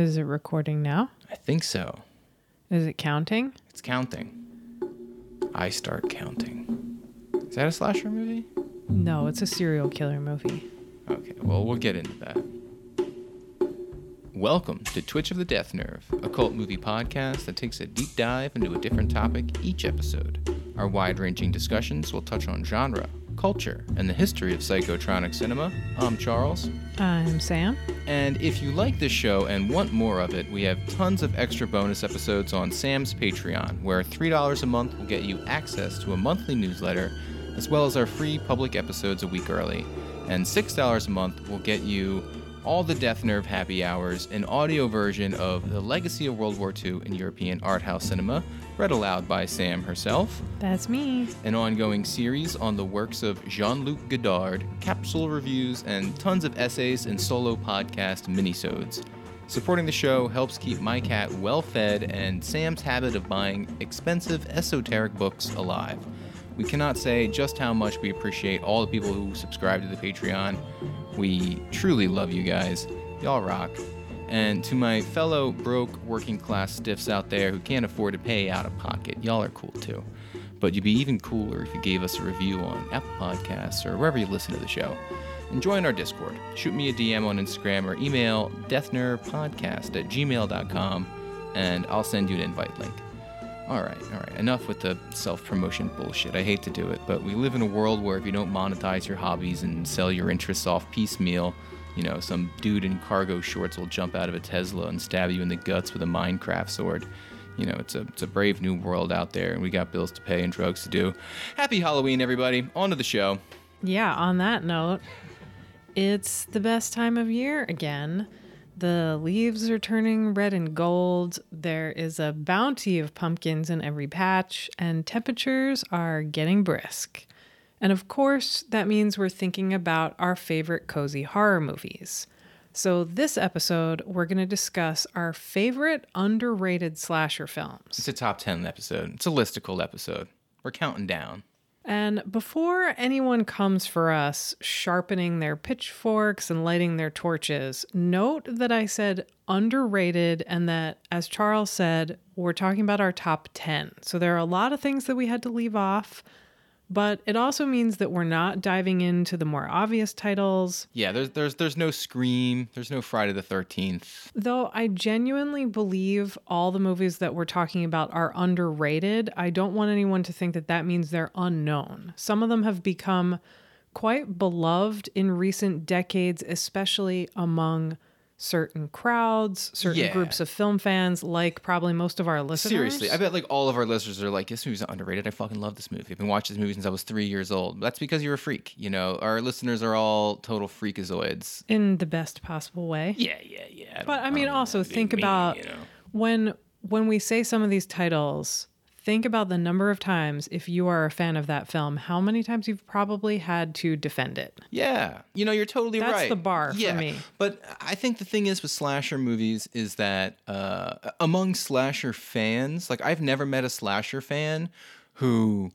Is it recording now? I think so. Is it counting? It's counting. I start counting. Is that a slasher movie? No, it's a serial killer movie. Okay, well, we'll get into that. Welcome to Twitch of the Death Nerve, a cult movie podcast that takes a deep dive into a different topic each episode. Our wide ranging discussions will touch on genre, culture, and the history of psychotronic cinema. I'm Charles. I'm Samm. And if you like this show and want more of it, we have tons of extra bonus episodes on Samm's Patreon, where $3 a month will get you access to a monthly newsletter, as well as our free public episodes a week early. And $6 a month will get you all the Death Nerve happy hours, an audio version of The Legacy of World War II in European art house cinema, read aloud by Samm herself, That's me. an ongoing series on the works of Jean Luc Godard, capsule reviews, and tons of essays and solo podcast minisodes. Supporting the show helps keep my cat well fed and Samm's habit of buying expensive esoteric books alive. We cannot say just how much we appreciate all the people who subscribe to the Patreon. We truly love you guys. Y'all rock. And to my fellow broke working class stiffs out there who can't afford to pay out of pocket, y'all are cool too. But you'd be even cooler if you gave us a review on Apple Podcasts or wherever you listen to the show. And join our Discord. Shoot me a DM on Instagram or email deathnervepodcast at gmail.com and I'll send you an invite link. All right, all right. Enough with the self promotion bullshit. I hate to do it, but we live in a world where if you don't monetize your hobbies and sell your interests off piecemeal, you know, some dude in cargo shorts will jump out of a Tesla and stab you in the guts with a Minecraft sword. You know, it's a it's a brave new world out there, and we got bills to pay and drugs to do. Happy Halloween, everybody! On to the show. Yeah, on that note, it's the best time of year again. The leaves are turning red and gold. There is a bounty of pumpkins in every patch, and temperatures are getting brisk. And of course, that means we're thinking about our favorite cozy horror movies. So, this episode, we're going to discuss our favorite underrated slasher films. It's a top ten episode. It's a listicle episode. We're counting down. And before anyone comes for us sharpening their pitchforks and lighting their torches, note that I said underrated and that, as Charles said, we're talking about our top 10. So there are a lot of things that we had to leave off, but it also means that we're not diving into the more obvious titles. Yeah, there's there's there's no Scream. There's no Friday the Thirteenth. Though I genuinely believe all the movies that we're talking about are underrated, I don't want anyone to think that that means they're unknown. Some of them have become quite beloved in recent decades, especially among certain crowds, certain Yeah. groups of film fans, like probably most of our listeners. Seriously, I bet like all of our listeners are like, "This movie's underrated. I fucking love this movie. I've been watching this movie since I was three years old." That's because you're a freak. You know, our listeners are all total freakazoids. in the best possible way. Yeah, yeah, yeah. don't- But I mean, also think mean, about you know. when when we say some of these titles. Think about the number of times, if you are a fan of that film, how many times you've probably had to defend it. Yeah, you know, you're totally That's right. the bar for yeah. me. But I think the thing is with slasher movies is that uh, among slasher fans, like I've never met a slasher fan who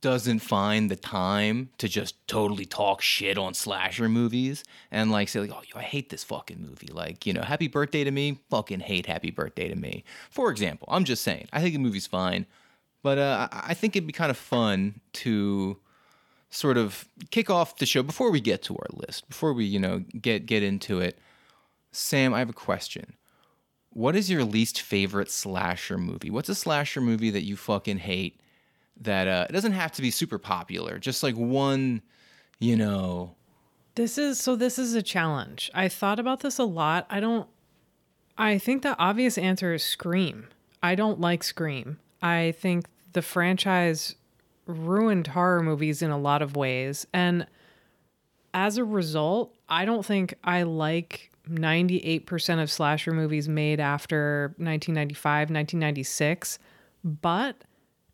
doesn't find the time to just totally talk shit on slasher movies and like say like oh yo, I hate this fucking movie like you know happy birthday to me fucking hate happy birthday to me for example I'm just saying I think the movie's fine but uh, I think it'd be kind of fun to sort of kick off the show before we get to our list, before we, you know, get get into it. Samm, I have a question. What is your least favorite slasher movie? What's a slasher movie that you fucking hate that uh it doesn't have to be super popular, just like one, you know, This is so this is a challenge. I thought about this a lot. I don't I think the obvious answer is Scream. I don't like Scream. I think the franchise ruined horror movies in a lot of ways and as a result, I don't think I like 98% of slasher movies made after 1995, 1996, but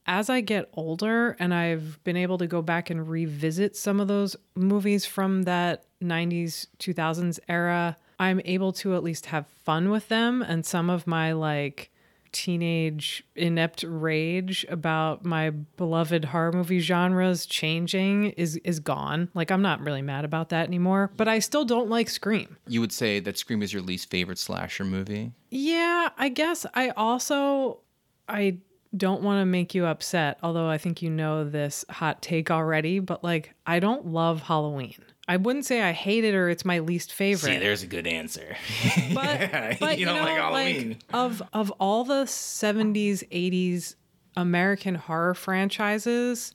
as I get older and I've been able to go back and revisit some of those movies from that 90s, 2000s era, I'm able to at least have fun with them. And some of my like teenage inept rage about my beloved horror movie genres changing is is gone. Like I'm not really mad about that anymore, but I still don't like Scream. You would say that Scream is your least favorite slasher movie? Yeah, I guess I also I don't want to make you upset, although I think you know this hot take already, but like I don't love Halloween. I wouldn't say I hate it or it's my least favorite. See, there's a good answer. but, but you don't know, like Halloween. Like, of of all the 70s, 80s American horror franchises,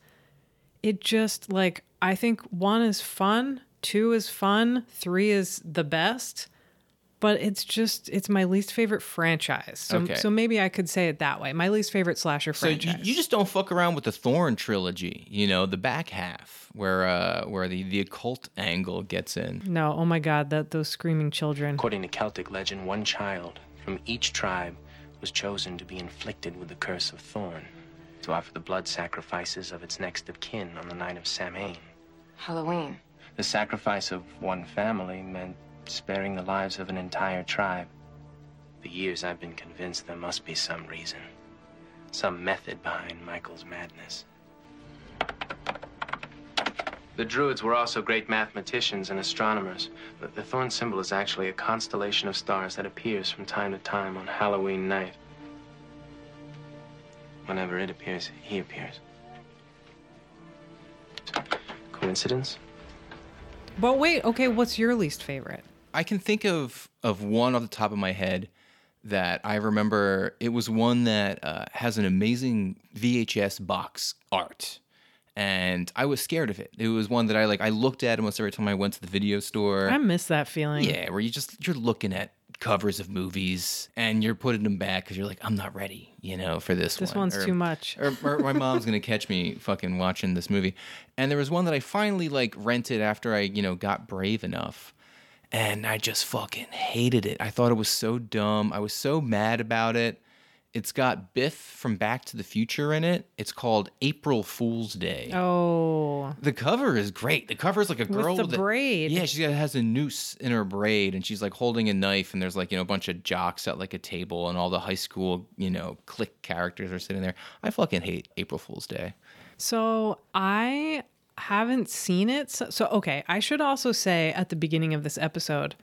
it just like I think one is fun, two is fun, three is the best but it's just it's my least favorite franchise. So, Okay. so maybe I could say it that way. My least favorite slasher franchise. So you, you just don't fuck around with the Thorn trilogy, you know, the back half where uh where the the occult angle gets in. no, oh my god, that those screaming children. According to Celtic legend, one child from each tribe was chosen to be inflicted with the curse of Thorn, to offer the blood sacrifices of its next of kin on the night of Samhain. Halloween. The sacrifice of one family meant sparing the lives of an entire tribe. For years, I've been convinced there must be some reason, some method behind Michael's madness. The Druids were also great mathematicians and astronomers. But the thorn symbol is actually a constellation of stars that appears from time to time on Halloween night. Whenever it appears, he appears. Coincidence? But wait, okay, what's your least favorite? I can think of of one off the top of my head that I remember. It was one that uh, has an amazing VHS box art, and I was scared of it. It was one that I like. I looked at almost every time I went to the video store. I miss that feeling. yeah, where you just you're looking at covers of movies and you're putting them back because you're like, I'm not ready, you know, for this. One. This one. one's Or- too much. or, or my mom's gonna catch me fucking watching this movie. And there was one that I finally like rented after I, you know, got brave enough. And I just fucking hated it. I thought it was so dumb. I was so mad about it. It's got Biff from Back to the Future in it. It's called April Fool's Day. Oh, The cover is great. The cover is like a girl with a- braid. Yeah, she has a noose in her braid, and she's like holding a knife, and there's like you know a bunch of jocks at like a table, and all the high school you know clique characters are sitting there. I fucking hate April Fool's Day. So I haven't seen it. So, so, okay, I should also say at the beginning of this episode,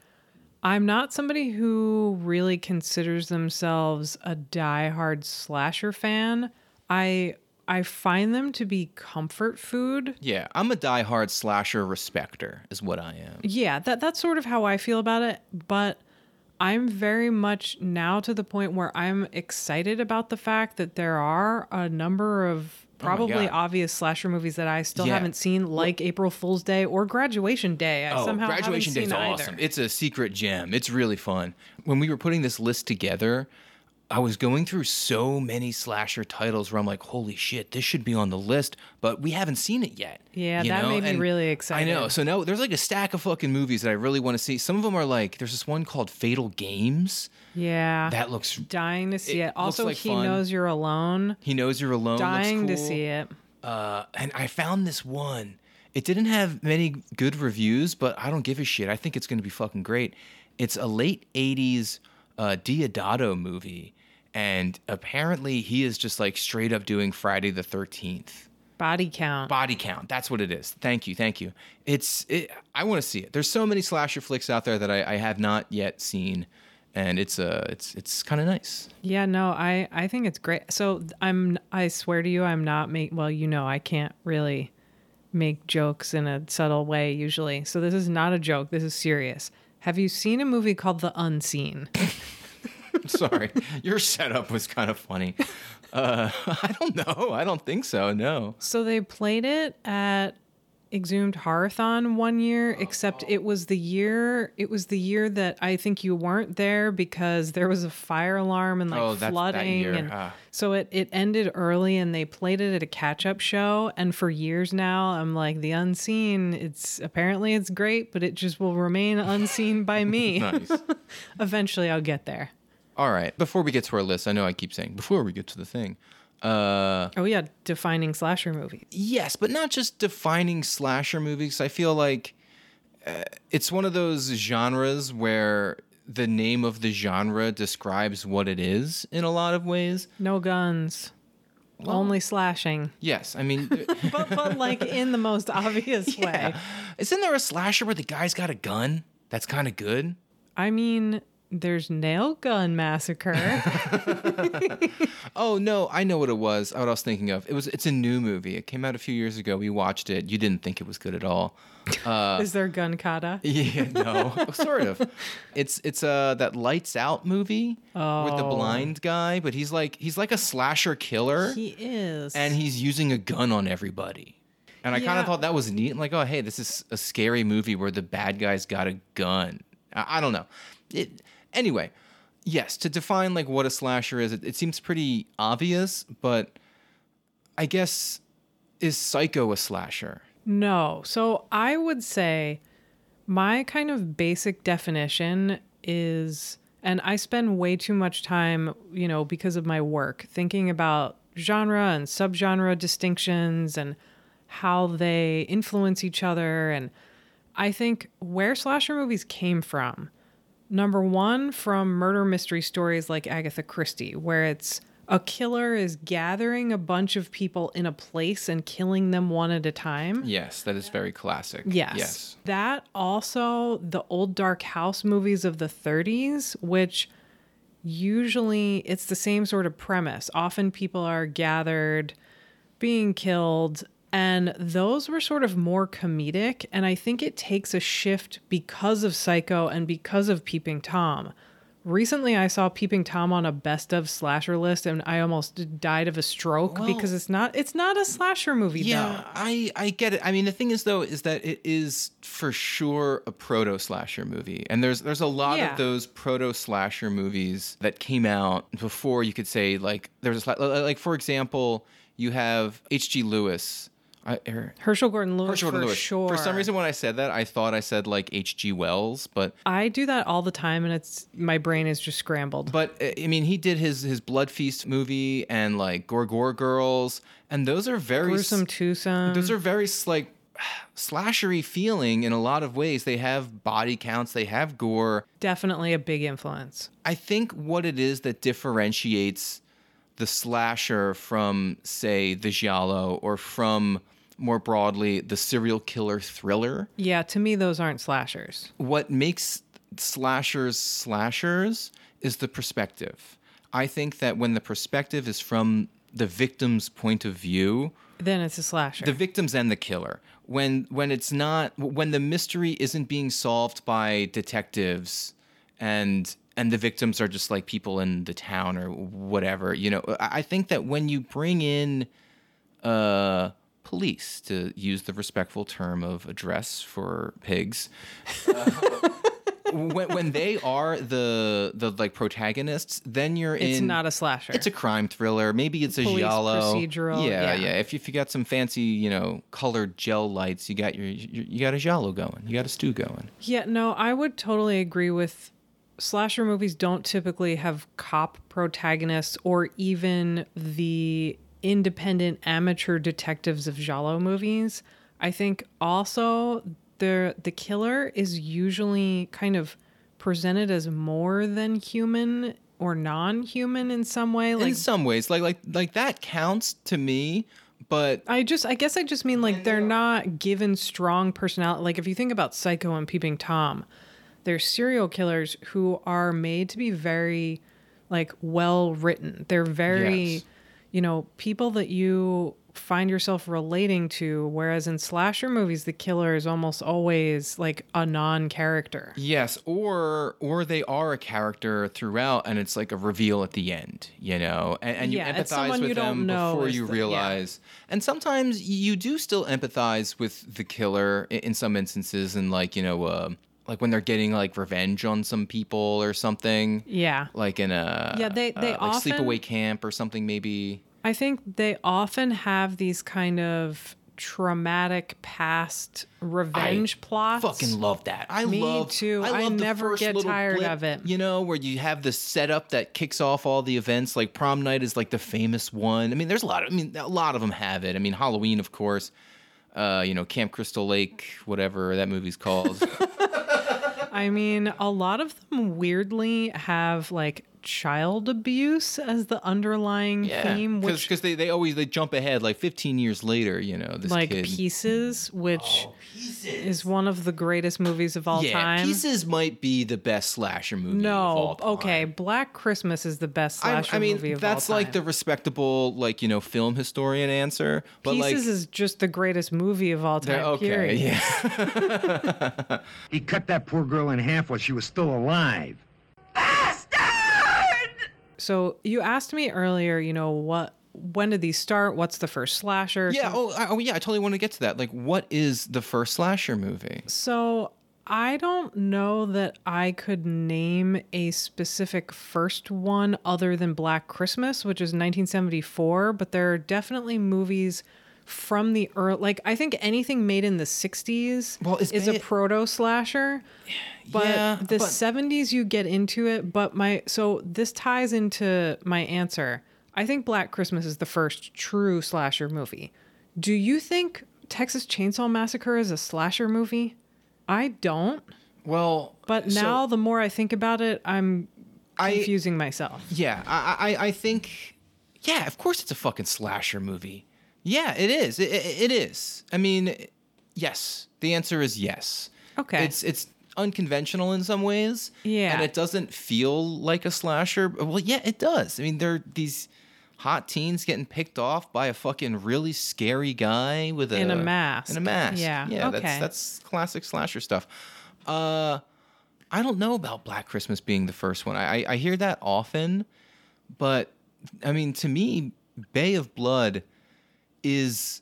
I'm not somebody who really considers themselves a diehard slasher fan. I I find them to be comfort food. Yeah, I'm a diehard slasher respecter, is what I am. Yeah, that that's sort of how I feel about it, but I'm very much now to the point where I'm excited about the fact that there are a number of Oh probably God. obvious slasher movies that I still Yeah. haven't seen, like April Fool's Day or Graduation Day. I Oh, somehow graduation Day is awesome. either. It's a secret gem. It's really fun. When we were putting this list together, I was going through so many slasher titles where I'm like, holy shit, this should be on the list, but we haven't seen it yet. Yeah, that know? made me And really excited. I know. So now there's like a stack of fucking movies that I really want to see. Some of them are like, there's this one called Fatal Games. yeah, That looks. dying to see it it. Also, like he fun. knows you're alone. He knows you're alone. looks Dying to see it. Uh, and I found this one. It didn't have many good reviews, but I don't give a shit. I think it's going to be fucking great. It's a late 80s uh, Deodato movie. And apparently he is just like straight up doing Friday the 13th. Body count. Body count. That's what it is. Thank you. Thank you. It's, it, I want to see it. There's so many slasher flicks out there that I, I have not yet seen. And it's, uh, it's, it's kind of nice. Yeah, no, I I think it's great. So I'm I swear to you, I'm not make well, you know, I can't really make jokes in a subtle way usually. So this is not a joke. This is serious. Have you seen a movie called The Unseen? Sorry. Your setup was kind of funny. Uh, I don't know. I don't think so. No. So they played it at Exhumed Horrorthon one year, except it was the year it was the year that I think you weren't there because there was a fire alarm and like Oh, flooding and Ah. so it, it ended early and they played it at a catch-up show and for years now I'm like the unseen it's apparently it's great but it just will remain unseen by me. Eventually I'll get there. All right. Before we get to our list, I know I keep saying before we get to the thing. Uh, Oh yeah, defining slasher movie. yes, but not just defining slasher movies. I feel like uh, it's one of those genres where the name of the genre describes what it is in a lot of ways. No guns. Only slashing. Yes, I mean, But but like in the most obvious way. isn't there a slasher where the guy's got a gun? That's kind of good. I mean, there's Nail Gun Massacre. Oh no, I know what it was. What I was thinking of. It was. It's a new movie. It came out a few years ago. We watched it. You didn't think it was good at all. Is there gun kata? Yeah, no, sort of. It's it's uh that Lights Out movie with the Oh. blind guy, but he's like he's like a slasher killer, He is. and he's using a gun on everybody. And I kind of thought that was neat. Like, oh hey, this is a scary movie where the bad guy's got a gun. I, I don't know. It anyway. Yes, to define like what a slasher is, it, it seems pretty obvious, but I guess is Psycho a slasher? No. So I would say my kind of basic definition is, and I spend way too much time, you know, because of my work, thinking about genre and subgenre distinctions and how they influence each other. And I think where slasher movies came from, number one, from murder mystery stories like Agatha Christie, where it's a killer is gathering a bunch of people in a place and killing them one at a time. Yes, that is very classic. Yes. Yes. That also the old dark house movies of the 30s, which usually it's the same sort of premise. Often people are gathered, being killed, and those were sort of more comedic. And I think it takes a shift because of Psycho and because of Peeping Tom. Recently, I saw Peeping Tom on a best of slasher list, and I almost died of a stroke Well- because it's not it's not a slasher movie. Yeah, though. I I get it. I mean, the thing is though is that it is for sure a proto slasher movie, and there's there's a lot Yeah. of those proto slasher movies that came out before you could say like there's a like for example you have H.G. Lewis. I, er, Herschell Gordon Lewis Herschell for Gordon Lewis. sure. For some reason, when I said that, I thought I said like H.G. Wells, but I do that all the time, and it's my brain is just scrambled. But I mean, he did his his Blood Feast movie and like Gore Gore Girls, and those are very Gruesome twosome. those are very like slashery feeling in a lot of ways. They have body counts, they have gore. definitely a big influence. I think what it is that differentiates the slasher from, say, the giallo or from more broadly the serial killer thriller Yeah, to me, those aren't slashers. what makes slashers slashers is the perspective. I think that when the perspective is from the victim's point of view, Then it's a slasher. the victims and the killer. When when it's not when the mystery isn't being solved by detectives and and the victims are just like people in the town or whatever, you know, I I think that when you bring in uh police to use the respectful term of address for pigs when, when they are the the like protagonists, then you're it's in. not a slasher. It's a crime thriller. Maybe it's a Police giallo. procedural, Yeah, yeah. yeah. If, if you got some fancy, you know, colored gel lights, you got your, your you got a giallo going. You got a stew going. yeah, no, I would totally agree with slasher movies don't typically have cop protagonists or even the independent amateur detectives of giallo movies. I think also the the killer is usually kind of presented as more than human or non-human in some way like in some ways, like like like that counts to me. But I just, I guess I just mean like they're not given strong personality. Like if you think about Psycho and Peeping Tom, they're serial killers who are made to be very, like, well written. They're very, Yes. You know, people that you find yourself relating to. Whereas in slasher movies, the killer is almost always like a non character. Yes, or or they are a character throughout, and it's like a reveal at the end, you know, and, and you Yeah, empathize with you them before you the- yeah. realize. And sometimes you do still empathize with the killer i- in some instances, and like you know, uh, like when they're getting like revenge on some people or something, Yeah. like in a Yeah, they- they uh, like often- sleepaway camp or something maybe. I think they often have these kind of traumatic past revenge plots. Fucking love that. I Me love too. I, I love the never get tired blip, of it. You know, where you have the setup that kicks off all the events. Like prom night is like the famous one. I mean, there's a lot. Of, I mean, a lot of them have it. I mean, Halloween, of course. Uh, you know, Camp Crystal Lake, whatever that movie's called. I mean, a lot of them weirdly have like child abuse as the underlying theme, which because they, they always they jump ahead like 15 years later. You know, this like kid. Pieces, which oh, pieces is one of the greatest movies of all yeah, time. Pieces might be the best slasher movie. of all no, time. okay, Black Christmas is the best I, slasher I mean, movie of that's all time. like the respectable, like you know, film historian answer. But Pieces like, is just the greatest movie of all time. okay, period. yeah. He cut that poor girl in half while she was still alive. Ah, So you asked me earlier, you know, what when did these start? What's the first slasher? Yeah. So, Oh, I, oh, yeah. I totally want to get to that. Like, what is the first slasher movie? so I don't know that I could name a specific first one other than Black Christmas, which is 1974, but there are definitely movies from the early like I think anything made in the 60s Well, is a proto slasher. But Yeah, the but- 70s you get into it, but my so this ties into my answer. I think Black Christmas is the first true slasher movie. Do you think Texas Chainsaw Massacre is a slasher movie? I don't. Well, But so- now the more I think about it, I'm I- confusing myself. Yeah, I, I, I think, yeah, of course it's a fucking slasher movie. Yeah, it is. It, it, it is. I mean, yes. The answer is yes. Okay. It's it's unconventional in some ways. Yeah. And it doesn't feel like a slasher. Well, yeah, it does. I mean, there are these hot teens getting picked off by a fucking really scary guy with a In a mask. In a mask. Yeah, Yeah. okay. That's that's classic slasher stuff. Uh, I don't know about Black Christmas being the first one. I, I I hear that often, but I mean, to me, Bay of Blood is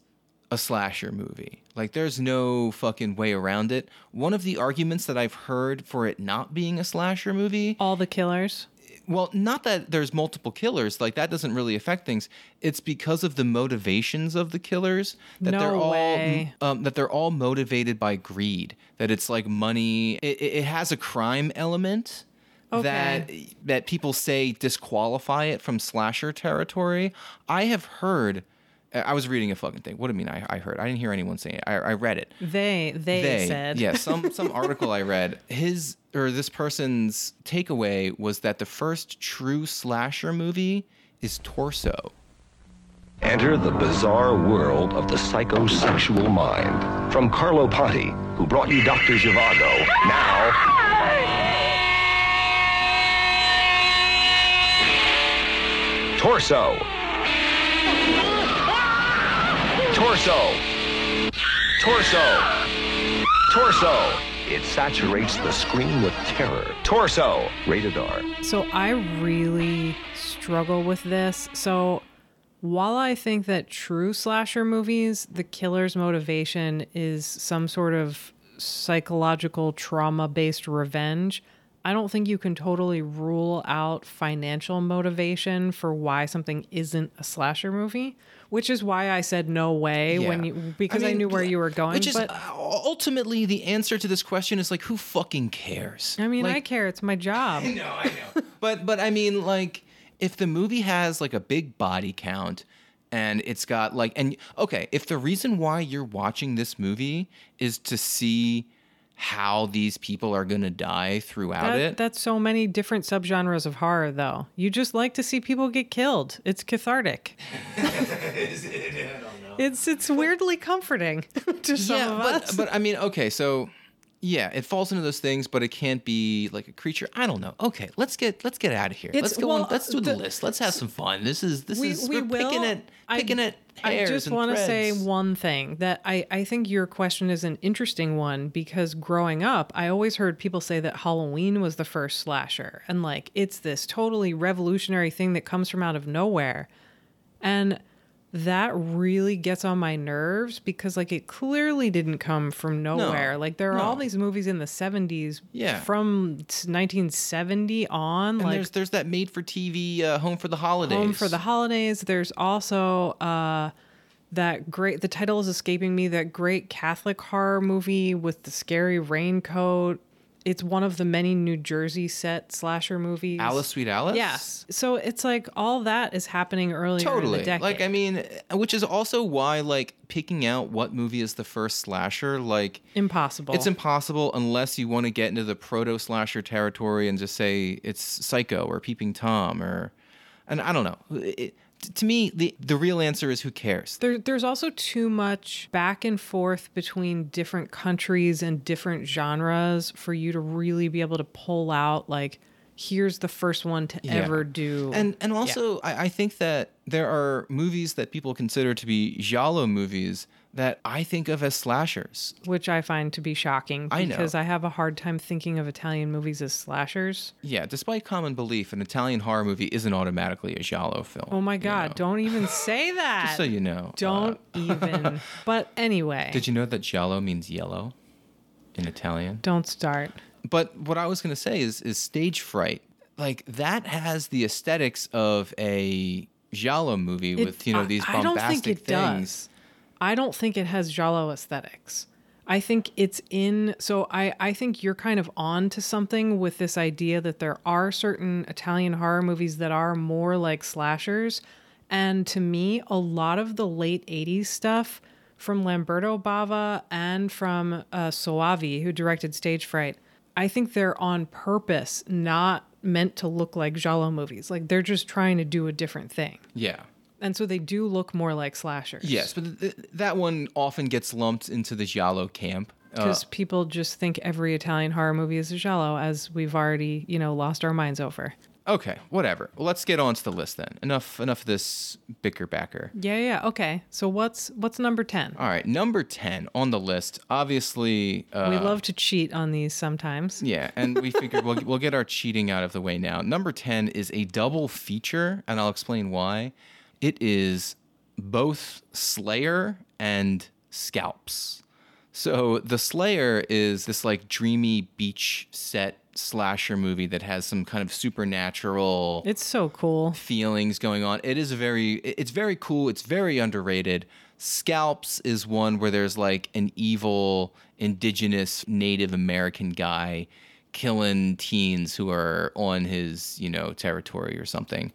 a slasher movie. Like, there's no fucking way around it. One of the arguments that I've heard for it not being a slasher movie All the killers. well, not that there's multiple killers, like that doesn't really affect things. It's because of the motivations of the killers that No they're way. all um, that they're all motivated by greed. That it's like money. It, it it has a crime element that that people say disqualify it from slasher territory. I have heard. I was reading a fucking thing. What do you mean? I, I heard. I didn't hear anyone saying it. I, I read it They they, said. yeah, some some article I read, his or this person's takeaway was that the first true slasher movie is Torso. Enter the bizarre world of the psychosexual mind. From Carlo Ponti, who brought you Dr. Zhivago, now. Torso. Torso. Torso. Torso. It saturates the screen with terror. Torso. Rated R. So I really struggle with this. So while I think that true slasher movies, the killer's motivation is some sort of psychological trauma based revenge, I don't think you can totally rule out financial motivation for why something isn't a slasher movie, which is why I said no way when you because I, mean, knew where you were going. Which is but uh, ultimately the answer to this question is like, who fucking cares? I mean, I care. It's my job. No, I know. but but I mean, like, if the movie has like a big body count and it's got like, and okay, if the reason why you're watching this movie is to see how these people are gonna die throughout That, it, That's so many different subgenres of horror, though. You just like to see people get killed. It's cathartic. It's it's weirdly comforting to some yeah, of but us. but I mean, okay, so yeah, it falls into those things, but it can't be like a creature. I don't know. Okay, let's get let's get out of here. It's- let's go well, on. Let's do the, the- list. Let's have some fun. This is this we is we we're will. picking it picking I, hairs I just want to say one thing that I I think your question is an interesting one because growing up, I always heard people say that Halloween was the first slasher, and like it's this totally revolutionary thing that comes from out of nowhere, and that really gets on my nerves because like it clearly didn't come from nowhere. like there are all these movies in the 70s Yeah. from 1970 on And like there's there's that made for TV uh, Home for the Holidays. Home for the Holidays. There's also uh, that great. The title is escaping me. That great Catholic horror movie with the scary raincoat. It's one of the many New Jersey set slasher movies. Alice Sweet Alice. Yes. So it's like all that is happening earlier in totally the decade. like i mean which is also why like picking out what movie is the first slasher like impossible. it's impossible unless you want to get into the proto slasher territory and just say it's psycho or peeping tom or and i don't know it, to me the the real answer is who cares? There, there's also too much back and forth between different countries and different genres for you to really be able to pull out like here's the first one to Yeah. ever do. And and also I, I think that there are movies that people consider to be giallo movies that i think of as slashers which I find to be shocking I know. because I have a hard time thinking of Italian movies as slashers. yeah despite common belief an italian horror movie isn't automatically a giallo film Oh my you god, know? don't even say that. just so you know uh, Don't even. But anyway, Did you know that giallo means yellow in Italian? don't start. But what I was going to say is is stage fright. Like that has the aesthetics of a giallo movie It- with, you know, I- these I don't bombastic think it things. Does. I don't think it has giallo aesthetics. I think it's in so I I think you're kind of on to something with this idea that there are certain Italian horror movies that are more like slashers and to me a lot of the late 80s stuff from Lamberto Bava and from uh, Soavi who directed Stage Fright I think they're on purpose not meant to look like giallo movies like they're just trying to do a different thing Yeah. And so they do look more like slashers. Yes, but th- th- that one often gets lumped into the giallo camp. Uh, Because people just think every Italian horror movie is a giallo, as we've already, you know, lost our minds over. okay, whatever. Well, let's get on to the list then. Enough enough of this bicker backer. Yeah, yeah. Okay. So what's what's number ten? All right, number 10 on the list. Obviously, uh, we love to cheat on these sometimes. Yeah, and we figured we'll, we'll get our cheating out of the way now. Number 10 is a double feature, and I'll explain why. It is both Slayer and Scalps. So, The Slayer is this like dreamy beach set slasher movie that has some kind of supernatural It's so cool. feelings going on. It is a very it's very cool. It's very underrated. Scalps is one where there's like an evil indigenous Native American guy killing teens who are on his, you know, territory or something.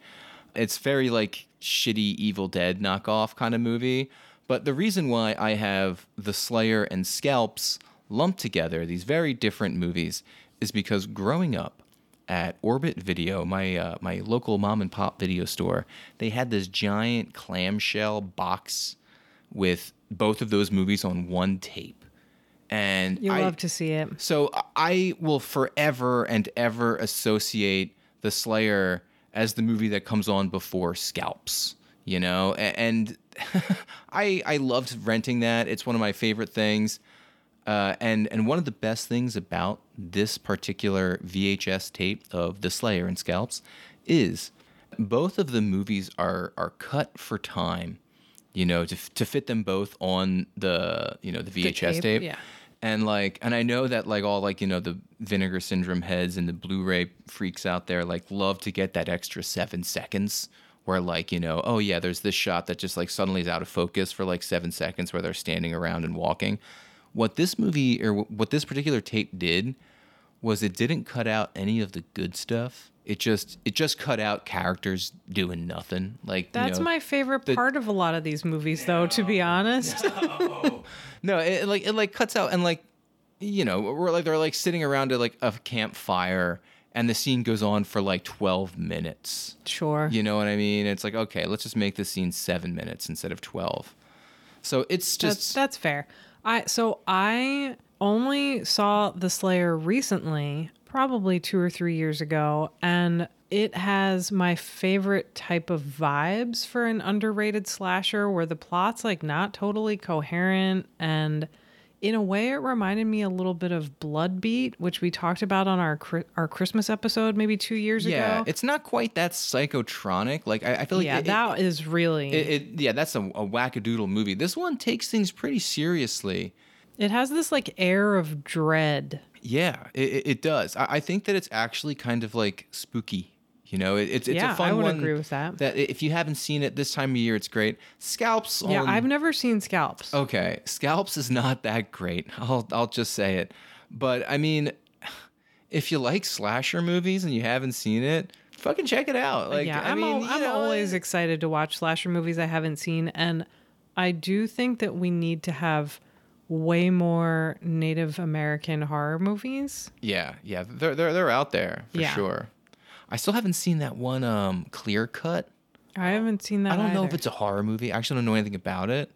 It's very like shitty Evil Dead knockoff kind of movie. But the reason why I have The Slayer and Scalps lumped together, these very different movies, is because growing up, at Orbit Video, my uh, my local mom and pop video store, they had this giant clamshell box with both of those movies on one tape. And You I, love to see it. so I will forever and ever associate The Slayer as the movie that comes on before Scalps, you know? And I I loved renting that. It's one of my favorite things. Uh, and and one of the best things about this particular VHS tape of The Slayer and Scalps is both of the movies are are cut for time, you know, to to fit them both on the you know the VHS tape, tape. yeah. And like, and I know that like all like you know the Vinegar Syndrome heads and the Blu-ray freaks out there like love to get that extra seven seconds where like you know oh yeah there's this shot that just like suddenly is out of focus for like seven seconds where they're standing around and walking. What this movie or what this particular tape did was it didn't cut out any of the good stuff. It just it just cut out characters doing nothing. Like you That's know, my favorite the- part of a lot of these movies, though. To be honest, No, no it, like it like cuts out and like you know we're like they're like sitting around at like a campfire and the scene goes on for like 12 minutes. sure. You know what I mean? It's like okay, let's just make this scene 7 minutes instead of 12. So it's That's just that's fair. I so I only saw The Slayer recently, probably 2 or 3 years ago, and it has my favorite type of vibes for an underrated slasher where the plot's like not totally coherent and in a way it reminded me a little bit of Bloodbeat, which we talked about on our our Christmas episode maybe 2 years yeah, ago. Yeah, it's not quite that psychotronic. Like I, I feel like yeah, it, it- that is really it, it, yeah, that's a, a wackadoodle movie. This one takes things pretty seriously. It has this like air of dread. Yeah, it, it- does. I, I think that it's actually kind of like spooky. You know, it, it's it's Yeah, a fun one. I would one. agree with that. That if you haven't seen it this time of year, it's great. Scalps. Yeah, on- I've never seen Scalps. Okay, Scalps is not that great. I'll I'll just say it. But I mean, if you like slasher movies and you haven't seen it, fucking check it out. Like, yeah, I I'm, mean, al- I'm know, always uh, excited to watch slasher movies I haven't seen, and I do think that we need to have way more Native American horror movies. Yeah, yeah, they're they're they're out there for Yeah. sure. I still haven't seen that one um Clear Cut. I haven't seen that. I don't know if it's a horror movie. I actually don't know anything about it,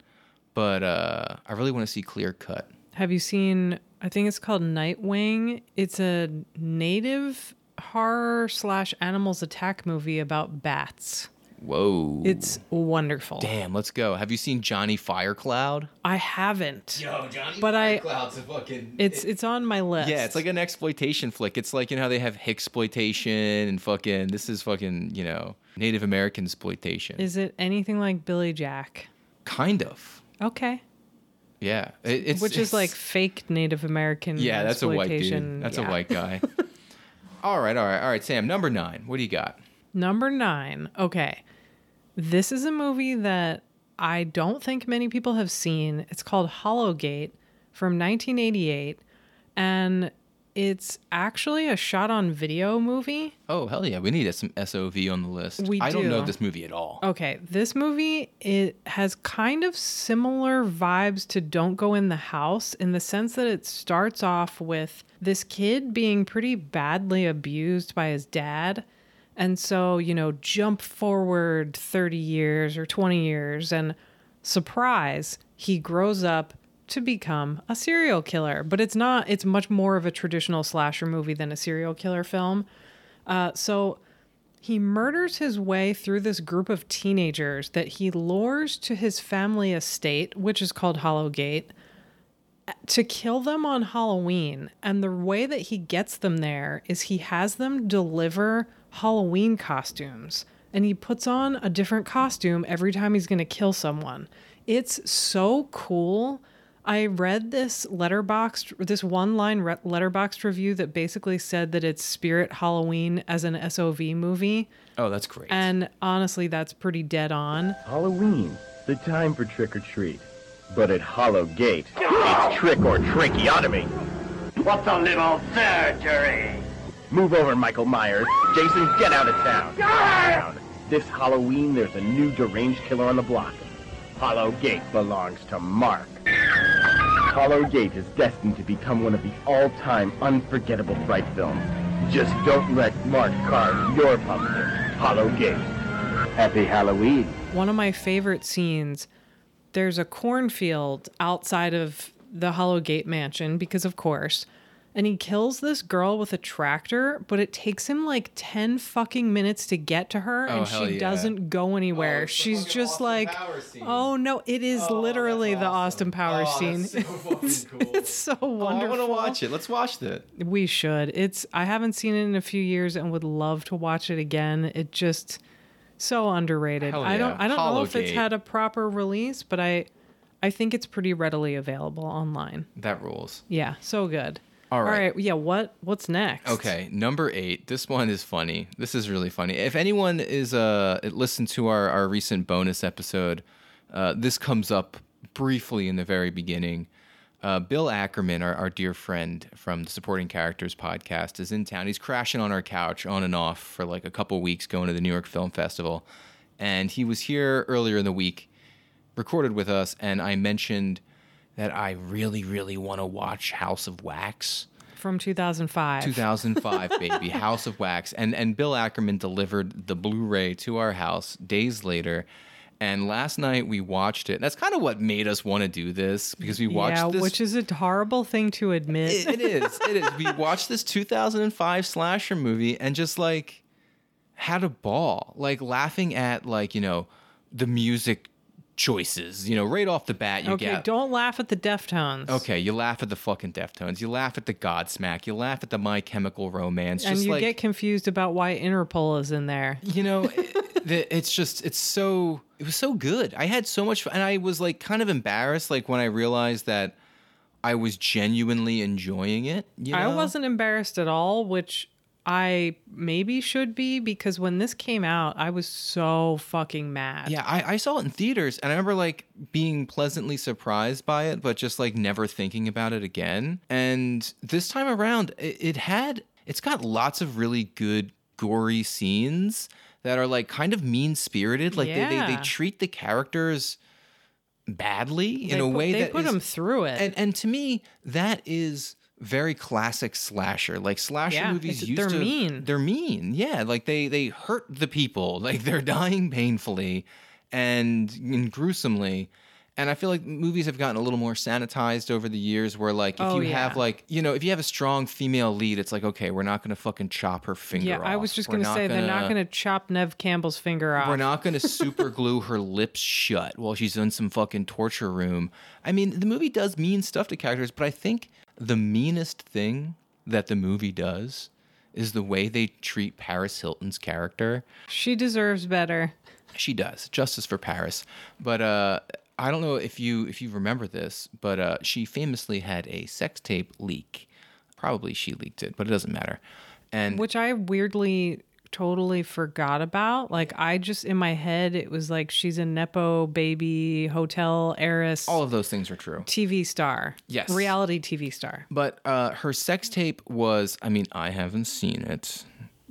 but uh I really want to see Clear Cut. Have you seen? I think it's called Nightwing. It's a native horror slash animals attack movie about bats. Whoa. It's wonderful. Damn, let's go. Have you seen Johnny Firecloud? I haven't. Yo, Johnny But I- Firecloud's a fucking It's it's on my list. Yeah, it's like an exploitation flick. It's like you know how they have exploitation and fucking this is fucking, you know, Native American exploitation. Is it anything like Billy Jack? kind of. Okay. Yeah. It- it's Which is like fake Native American. Yeah, that's a white dude. exploitation. That's Yeah. a white guy. all right, all right, all right, Samm, number 9. What do you got? Number nine. Okay. This is a movie that I don't think many people have seen. It's called Hollowgate from 1988. And it's actually a shot on video movie. Oh, hell yeah. We need some SOV on the list. We I don't know this movie at all. Okay, this movie it has kind of similar vibes to Don't Go in the House in the sense that it starts off with this kid being pretty badly abused by his dad. And so, you know, jump forward 30 years or 20 years and surprise, he grows up to become a serial killer. But it's not, it's much more of a traditional slasher movie than a serial killer film. Uh, so he murders his way through this group of teenagers that he lures to his family estate, which is called Hollowgate, to kill them on Halloween. And the way that he gets them there is he has them deliver Halloween costumes. And he puts on a different costume every time he's going to kill someone. It's so cool. I read this Letterboxd, this one line re- Letterboxd review that basically said that it's Spirit Halloween as an SOV movie. Oh, that's great. And honestly, that's pretty dead on. Halloween, the time for trick or treat. But at Hollow Gate, it's trick or tracheotomy. What's a little surgery? Move over, Michael Myers. Jason, get out of town. Down. This Halloween, there's a new deranged killer on the block. Hollow Gate belongs to Mark. Hollow Gate is destined to become one of the all-time unforgettable fright films. Just don't let Mark carve your pumpkin. Hollow Gate. Happy Halloween. One of my favorite scenes there's a cornfield outside of the Hollowgate mansion, because of course. And he kills this girl with a tractor, but it takes him like 10 fucking minutes to get to her, Oh, and she yeah. doesn't go anywhere. it's the She's just Austin like, oh no, it is literally the Austin Powers scene. it's so Oh, I wonderful. want to watch it. Let's watch that. We should. It's I haven't seen it in a few years and would love to watch it again. It just so underrated. Hell I don't. I don't know if it's had a proper release, but I I think it's pretty readily available online. That rules. Yeah, so good. All right. All right. Yeah, what what's next? Okay, number eight. This one is funny. This is really funny. If anyone is uh listened to our our recent bonus episode, uh, this comes up briefly in the very beginning. Uh, Bill Ackerman, our, our dear friend from the Supporting Characters podcast, is in town. He's crashing on our couch on and off for like a couple weeks going to the New York Film Festival. And he was here earlier in the week, recorded with us, and I mentioned that I really, really want to watch House of Wax. From 2005. 2005 baby house of wax and and bill ackerman delivered the blu-ray to our house days later and last night we watched it And that's kind of what made us want to do this because we watched yeah, this which is a horrible thing to admit. it, it is it is we watched this 2005 slasher movie and just like had a ball like laughing at like you know the music choices you know right off the bat you okay, get don't laugh at the Deftones. Okay, you laugh at the fucking Deftones. You laugh at the Godsmack. You laugh at the My Chemical Romance. And just you like get confused about why Interpol is in there. you know, it- it's just it's so it was so good. I had so much fun, and I was like kind of embarrassed, like when I realized that I was genuinely enjoying it. You I wasn't embarrassed at all, which I maybe should be because when this came out, I was so fucking mad. Yeah, I, I saw it in theaters, and I remember like being pleasantly surprised by it, but just like never thinking about it again. And this time around, it, it had it's got lots of really good gory scenes that are like kind of mean spirited. Like they, they they treat the characters badly in They a put- way they that put is- them through it. and and to me that is very classic slasher like slasher Yeah, movies used they're to mean. they're mean yeah like they they hurt the people like they're dying painfully and, and gruesomely and I feel like movies have gotten a little more sanitized over the years where like if Oh, you have like you know if you have a strong female lead it's like okay we're not going to fucking chop her finger yeah, I was just We're gonna say they're not gonna chop Nev Campbell's finger off. we're not going to super glue her lips shut while she's in some fucking torture room. I mean, the movie does mean stuff to characters, but I think the meanest thing that the movie does is the way they treat Paris Hilton's character. She deserves better. She does. Justice for Paris. But uh I don't know if you if you remember this, but uh she famously had a sex tape leak. Probably she leaked it, but it doesn't matter. And which I weirdly totally forgot about. Like I just in my head it was like she's a nepo baby hotel heiress all of those things are true. TV star. Yes. Reality TV star. But uh her sex tape was I mean, I haven't seen it.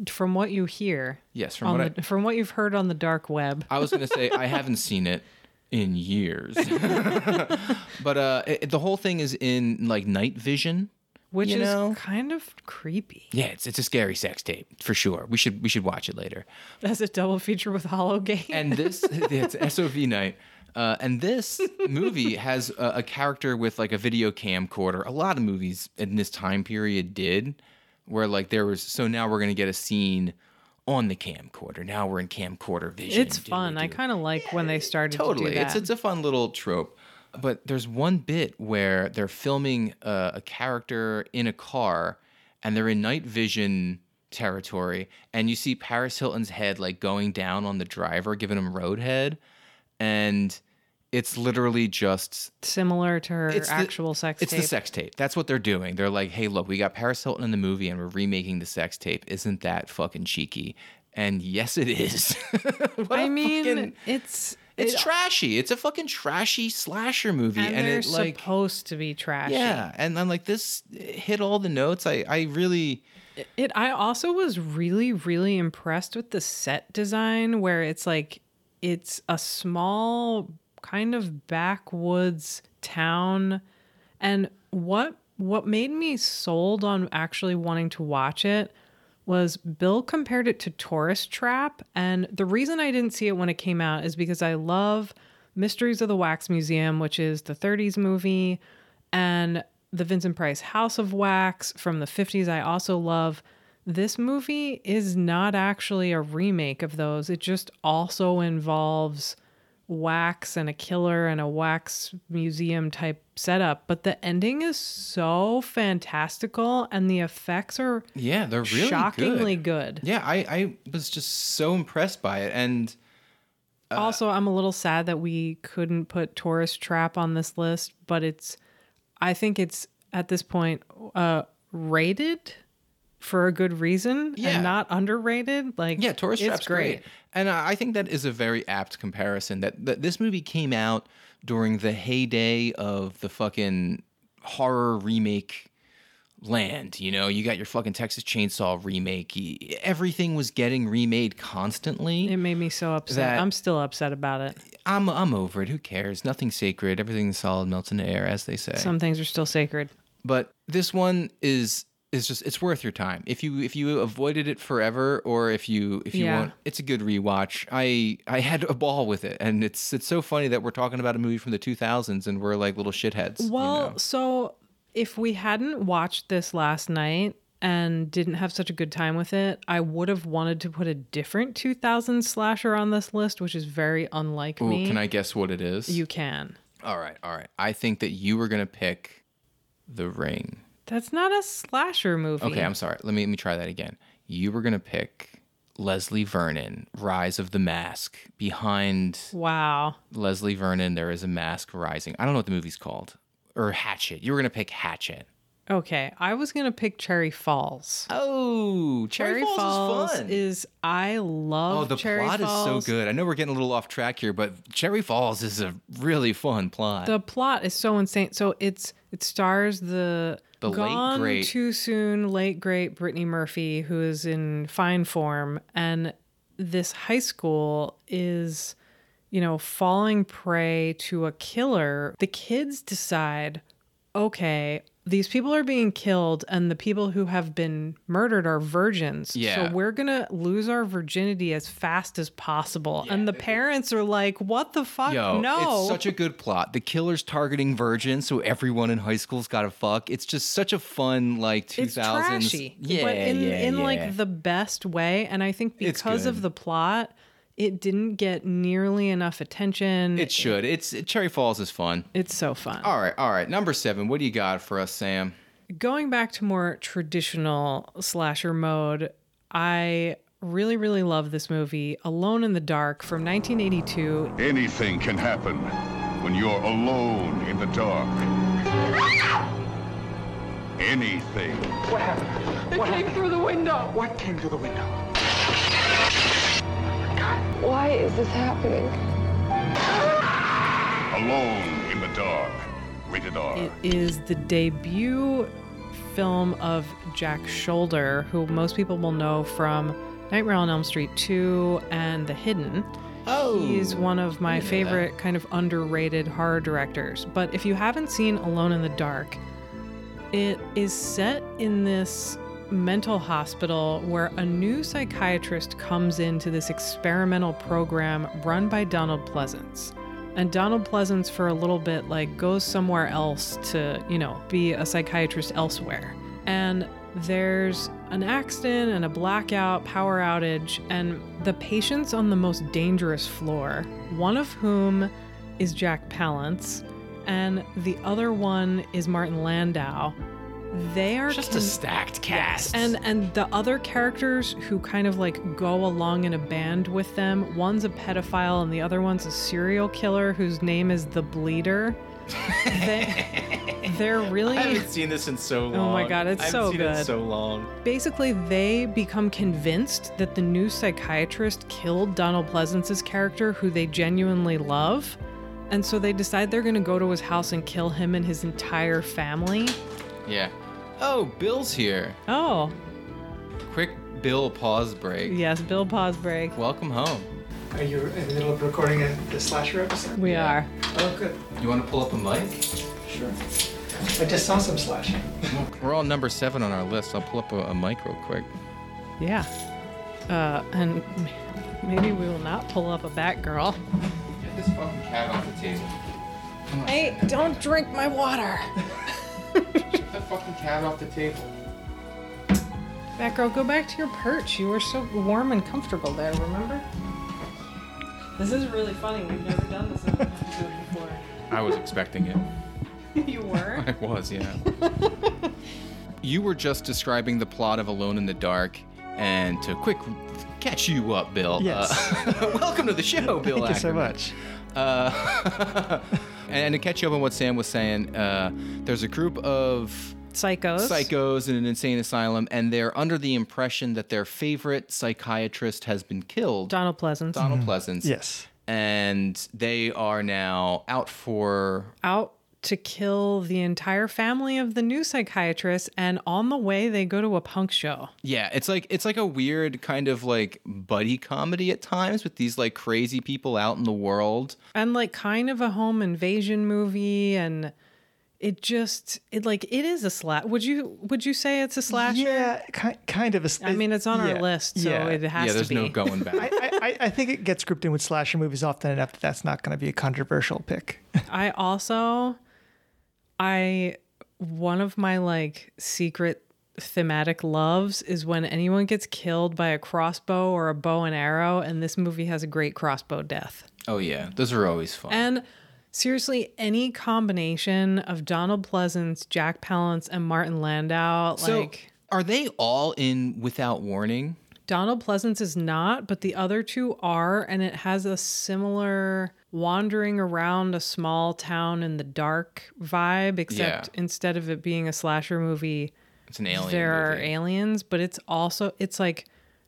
From what you hear Yes, from what the, from what you've heard on the dark web. I was going to say I haven't seen it in years. but uh it, the whole thing is in like night vision. Which you is know? kind of creepy. Yeah, it's it's a scary sex tape for sure. We should we should watch it later. That's a double feature with Hollowgate. And this it's SOV night. Uh, and this movie has a, a character with like a video camcorder. A lot of movies in this time period did, where like there was. So now we're gonna get a scene on the camcorder. Now we're in camcorder vision. it's fun. I kind of like when they started totally to do that. it's it's a fun little trope but there's one bit where they're filming a, a character in a car and they're in night vision territory and you see paris hilton's head like going down on the driver giving him roadhead and it's literally just Similar to her it's the- actual sex it's tape. It's the sex tape. That's what they're doing. They're like hey look we got paris hilton in the movie and we're remaking the sex tape. Isn't that fucking cheeky? And yes it is. I mean, fucking- it's it's it- trashy. It's a fucking trashy slasher movie, and, and, they're it like supposed to be trashy. yeah, and then like this hit all the notes. I I really It I also was really really impressed with the set design where it's like it's a small kind of backwoods town and what what made me sold on actually wanting to watch it was Bill compared it to Tourist Trap and the reason I didn't see it when it came out is because I love Mysteries of the Wax Museum which is the 30s movie and the Vincent Price House of Wax from the 50s I also love. This movie is not actually a remake of those. It just also involves wax and a killer and a wax museum type setup, but the ending is so fantastical and the effects are yeah, they're really shockingly good. good. Yeah, I I was just so impressed by it, and also, I'm a little sad that we couldn't put Tourist Trap on this list, but it's, I think it's at this point uh, rated for a good reason Yeah. and not underrated. Like, yeah, Tourist Trap's great. And I think that is a very apt comparison. That that this movie came out during the heyday of the fucking horror remake land. You know, you got your fucking Texas Chainsaw remake. Everything was getting remade constantly. It made me so upset. I'm still upset about it. I'm I'm over it. Who cares? Nothing's sacred. Everything's solid melts into air, as they say. Some things are still sacred. but this one is is just it's worth your time. If you if you avoided it forever, or if you if you Yeah. want, it's a good rewatch. I I had a ball with it, and it's it's so funny that we're talking about a movie from the 2000s and we're like little shitheads. you Well, know? so if we hadn't watched this last night and didn't have such a good time with it, I would have wanted to put a different 2000 slasher on this list, which is very unlike Ooh, me. can I guess what it is? You can. all right, all right. I think that you were gonna pick The Ring. That's not a slasher movie. Okay, I'm sorry. Let me let me try that again. You were gonna pick Leslie Vernon, Rise of the Mask. Behind Wow. Leslie Vernon, there is a mask rising. I don't know what the movie's called. Or Hatchet. You were gonna pick Hatchet. Okay, I was gonna pick Cherry Falls. Oh, Cherry, Falls, is fun. is- I love. oh, the Cherry plot Falls. is so good. I know we're getting a little off track here, but Cherry Falls is a really fun plot. The plot is so insane. So it's it stars the The Gone late great. too soon, late great Brittany Murphy, who is in fine form, and this high school is, you know, falling prey to a killer. The kids decide, okay, these people are being killed, and the people who have been murdered are virgins. Yeah. So we're gonna lose our virginity as fast as possible. and the parents are like, "What the fuck? Yo, no!" it's such a good plot. The killer's targeting virgins, so everyone in high school's got to fuck. It's just such a fun like 2000s. it's trashy Yeah, but in, yeah, in yeah. like the best way and i think because of the plot it didn't get nearly enough attention It should. It's Cherry Falls is fun. it's so fun All right, all right. Number seven. What do you got for us, Samm? going back to more traditional slasher mode i really really love this movie alone in the dark from 1982 Anything can happen when you're alone in the dark. Anything. Why is this happening? Alone in the dark. Rated R. It is the debut film of Jack Sholder, who most people will know from Nightmare on Elm Street 2 and The Hidden. Oh, He's one of my favorite kind of underrated horror directors. But if you haven't seen Alone in the Dark, it is set in this mental hospital where a new psychiatrist comes into this experimental program run by Donald Pleasence. And Donald Pleasence, for a little bit, like goes somewhere else to, you know, be a psychiatrist elsewhere. And there's an accident and a blackout, power outage, and the patient's on the most dangerous floor, one of whom is Jack Palance, and the other one is Martin Landau. They are just a stacked cast. and and the other characters who kind of like go along in a band with them, one's a pedophile and the other one's a serial killer whose name is the Bleeder. they, they're really I haven't seen this in so long. Oh my God, it's I so seen It in good. so long. basically they become convinced that the new psychiatrist killed Donald Pleasence's character who they genuinely love. And so they decide they're going to go to his house and kill him and his entire family. Yeah. Oh, Bill's here. Oh, Quick Bill pause break. yes, Bill pause break. Welcome home. Are you in the middle of recording a, the slasher episode? We Yeah. are. Oh, good. You want to pull up a mic? Sure. I just saw some slashing. We're all number seven on our list. I'll pull up a, a mic real quick. Yeah. Uh, and maybe we will not pull up a Batgirl. Get this fucking cat off the table. Hey, don't drink my water. Get the fucking cat off the table. Batgirl, go back to your perch. You were so warm and comfortable there, remember? This is really funny. We've never done this in an episode before. I was expecting it. you were? I was, yeah. you were just describing the plot of Alone in the Dark, and to quick catch you up, Bill. Yes. uh, welcome to the show, Bill. Thank you so much. Uh, and to catch you up on what Samm was saying, uh, there's a group of Psychos. psychos in an insane asylum, and they're under the impression that their favorite psychiatrist has been killed, Donald Pleasence. Donald Pleasence. Yes. And they are now out for Out to kill the entire family of the new psychiatrist, and on the way they go to a punk show. Yeah, it's like it's like a weird kind of like buddy comedy at times with these like crazy people out in the world. and like kind of a home invasion movie and it just it like it is a slat would you would you say it's a slasher Yeah, ki- kind of a. s- i mean it's on yeah, our list so yeah. it has yeah, there's to be no going back. I, I, I think it gets grouped in with slasher movies often enough that that's not going to be a controversial pick. i also i one of my like secret thematic loves is when anyone gets killed by a crossbow or a bow and arrow and this movie has a great crossbow death oh yeah, those are always fun. And seriously, any combination of Donald Pleasence, Jack Palance, and Martin Landau, so, like are they all in Without Warning? Donald Pleasence is not, but the other two are, and it has a similar wandering around a small town in the dark vibe, except Yeah. instead of it being a slasher movie, It's an alien. there are aliens, but it's also it's like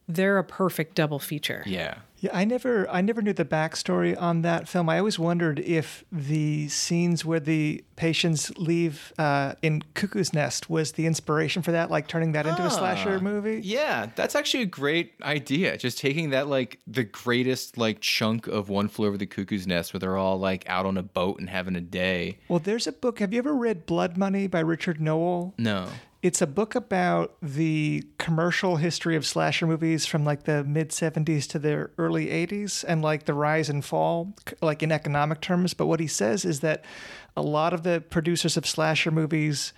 they're a perfect double feature. Yeah. Yeah, I never, I never knew the backstory on that film. I always wondered if the scenes where the patients leave uh, in Cuckoo's Nest was the inspiration for that, like turning that into a slasher Ah, movie. Yeah, that's actually a great idea. Just taking that like the greatest like chunk of One Flew Over the Cuckoo's Nest, where they're all like out on a boat and having a day. Well, there's a book. Have you ever read Blood Money by Richard Nowell? No. It's a book about the commercial history of slasher movies from like the mid 70s to the early 80s and like the rise and fall, like in economic terms. But what he says is that a lot of the producers of slasher movies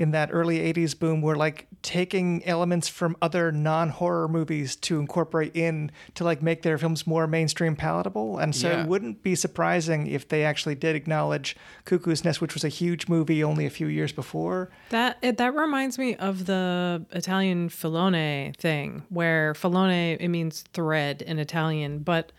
in that early 80s boom were like taking elements from other non-horror movies to incorporate in to like make their films more mainstream palatable and so Yeah. it wouldn't be surprising if they actually did acknowledge cuckoo's nest which was a huge movie only a few years before That it, that reminds me of the Italian filone thing, where filone it means thread in Italian, but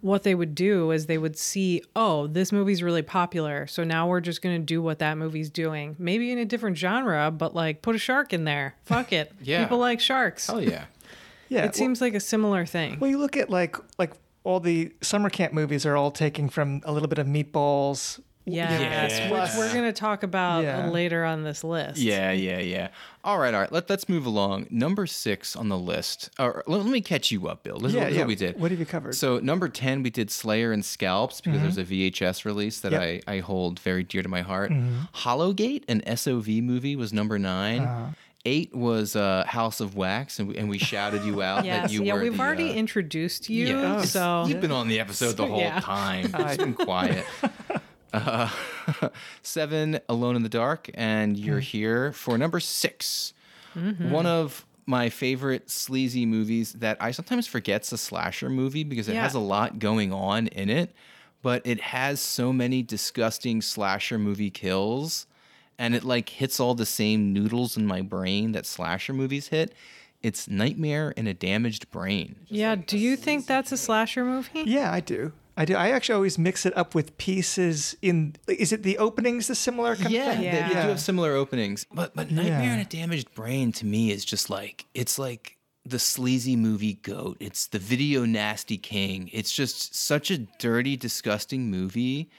what they would do is they would see, oh, this movie's really popular, so now we're just gonna do what that movie's doing, maybe in a different genre, but like put a shark in there. Fuck it, Yeah. people like sharks. Hell yeah. yeah It seems like a similar thing. Well, you look at like like all the summer camp movies are all taking from a little bit of Meatballs. Yes, Yeah. which we're gonna talk about Yeah. later on this list. Yeah, yeah, yeah. All right, all right. Let, let's move along. Number six on the list. Or let, let me catch you up, Bill. This, is Yeah, what- this yeah. what we did. What have you covered? So number ten, we did Slayer and Scalps because there's a VHS release that Yep. I, I hold very dear to my heart. Hollowgate, an SOV movie, was number 9 Eight was uh, House of Wax, and we, and we shouted you out Yes, that you yeah, were we've the, already uh, introduced you, yeah, so you've been on the episode the whole Yeah. time. It's been quiet. Uh, seven, Alone in the Dark, and Hmm. you're here for number 6 Mm-hmm. One of my favorite sleazy movies that I sometimes forget's a slasher movie because it Yeah. has a lot going on in it, but it has so many disgusting slasher movie kills, and it like hits all the same noodles in my brain that slasher movies hit. It's Nightmare in a Damaged Brain. Yeah, do you think that's a slasher movie? Yeah, I do. I do. I actually always mix it up with pieces in. Is it the openings the similar kind yeah, of thing? They, they Yeah. do have similar openings. But but Nightmare Yeah. in a Damaged Brain to me is just like it's like the sleazy movie goat. It's the video nasty king. It's just such a dirty, disgusting movie.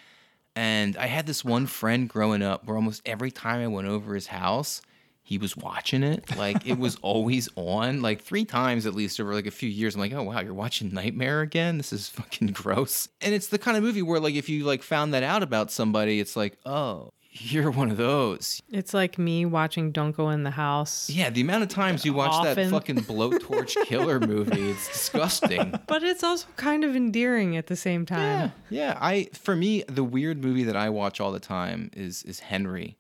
And I had this one friend growing up where almost every time I went over his house, he was watching it. Like it was always on, like three times at least over like a few years. I'm like, oh wow, you're watching Nightmare again? This is fucking gross. And it's the kind of movie where like if you like found that out about somebody, it's like, oh, you're one of those. It's like me watching Don't Go in the House. Yeah, the amount of times you watch that Often. fucking blowtorch killer movie, it's disgusting. But it's also kind of endearing at the same time. Yeah, Yeah, I for me the weird movie that I watch all the time is is Henry.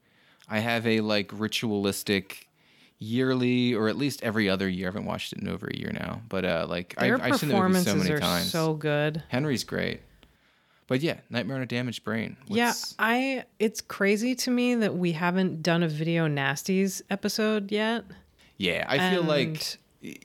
I have a like ritualistic yearly or at least every other year. I haven't watched it in over a year now, but uh like Their I've, I've seen the movie performances so many are times. so good. Henry's great. But yeah, Nightmare on a Damaged Brain. Yeah, I it's crazy to me that we haven't done a video nasties episode yet. yeah. I feel like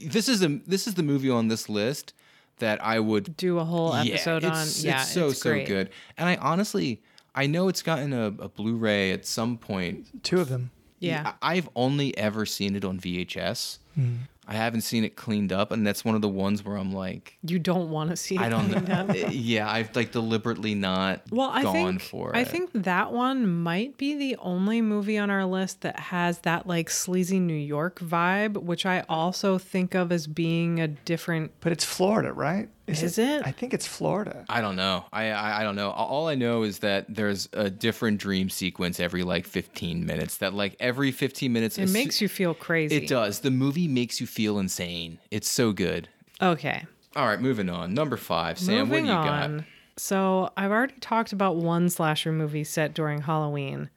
this is a this is the movie on this list that I would Do a whole episode yeah, on it's, yeah, it's so it's so good. And I honestly, I know it's gotten a, a Blu-ray at some point. Two of them. Yeah. I- I've only ever seen it on VHS. Hmm. I haven't seen it cleaned up, and that's one of the ones where I'm like, You don't want to see it. I don't cleaned up. know. yeah, I've like deliberately not Well, I gone think for I it. think that one might be the only movie on our list that has that like sleazy New York vibe, which I also think of as being a different. But it's Florida, right? Is it? I think it's Florida. I don't know. I, I I don't know. All I know is that there's a different dream sequence every like 15 minutes. That like every 15 minutes, It makes you feel crazy. It does. The movie makes you feel insane. It's so good. Okay. All right, moving on. Number five, Samm. Moving what do you on. got? So I've already talked about one slasher movie set during Halloween.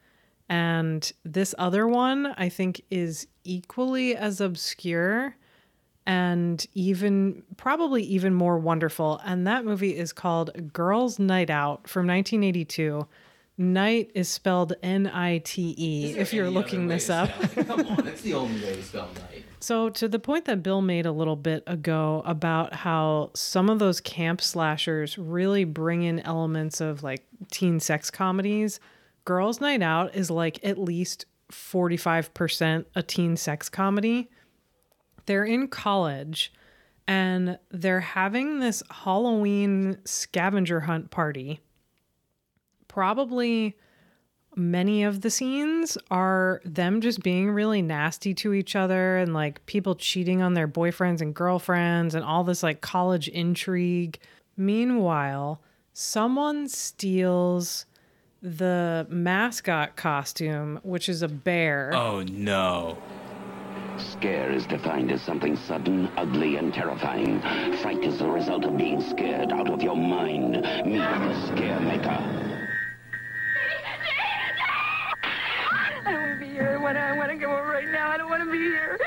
And this other one I think is equally as obscure and even probably even more wonderful. And that movie is called Girls Night Out from 1982. Night is spelled N I T E if you're looking this up. Come on, that's the only way to spell night. So, to the point that Bill made a little bit ago about how some of those camp slashers really bring in elements of like teen sex comedies, Girls Night Out is like at least 45% a teen sex comedy. They're in college and they're having this Halloween scavenger hunt party. Probably many of the scenes are them just being really nasty to each other and like people cheating on their boyfriends and girlfriends and all this like college intrigue. Meanwhile, someone steals the mascot costume, which is a bear. Oh no. Scare is defined as something sudden, ugly, and terrifying. Fright is the result of being scared out of your mind. Meet the Scare Maker. I don't want to be here. I want to, go right now. I don't want to be here.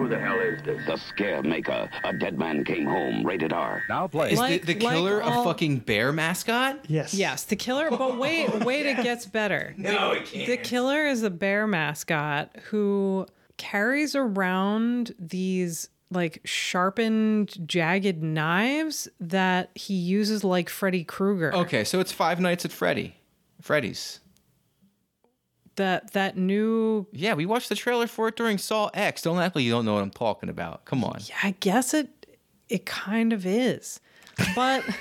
Who the hell is this? The Scare Maker. A dead man came home. Rated R. Now play. Is Like- the, the like killer all- a fucking bear mascot? Yes. Yes, the killer. But wait, wait, it gets better. No, it can't. The killer is a bear mascot who carries around these like sharpened, jagged knives that he uses like Freddy Krueger. Okay, so it's Five Nights at Freddy. Freddy's. That that new. Yeah, we watched the trailer for it during Saw X. Don't act like you don't know what I'm talking about. Come on. yeah I guess it it kind of is, but.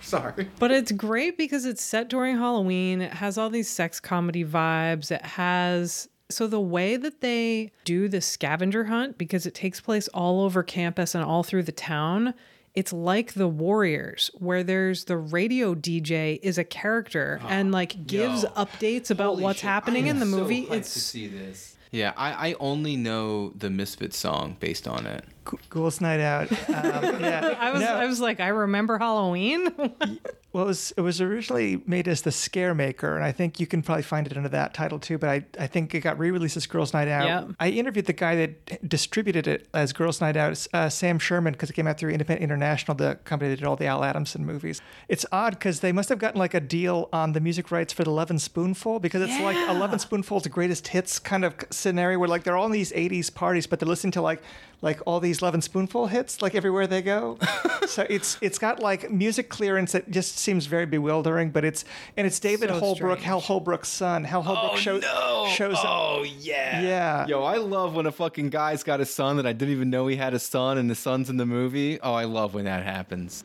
Sorry. But it's great because it's set during Halloween. It has all these sex comedy vibes. It has so the way that they do the scavenger hunt because it takes place all over campus and all through the town. It's like the Warriors, where there's the radio DJ is a character and like gives yo. updates about what's happening in the movie. it's see this. Yeah, I, I only know the Misfits song based on it. Ghouls Night Out. Um, yeah. I was No. I was like I remember Halloween. Well, it was, it was originally made as the Scare Maker, and I think you can probably find it under that title too. But I, I think it got re-released as Girls Night Out. Yep. I interviewed the guy that distributed it as Girls Night Out, uh, Sam Sherman, because it came out through Independent International, the company that did all the Al Adamson movies. It's odd because they must have gotten like a deal on the music rights for the Lovin' Spoonful because it's like Lovin' Spoonful's greatest hits kind of scenario where like they're all in these '80s parties, but they're listening to like like all these Lovin' Spoonful hits like everywhere they go. so it's it's got like music clearance that just seems very bewildering, but it's and it's David So Holbrook, strange. Hal Holbrook's son. Hal Holbrook oh, show, shows up. Oh yeah. Yeah. Yo, I love when a fucking guy's got a son that I didn't even know he had a son and the son's in the movie. Oh, I love when that happens.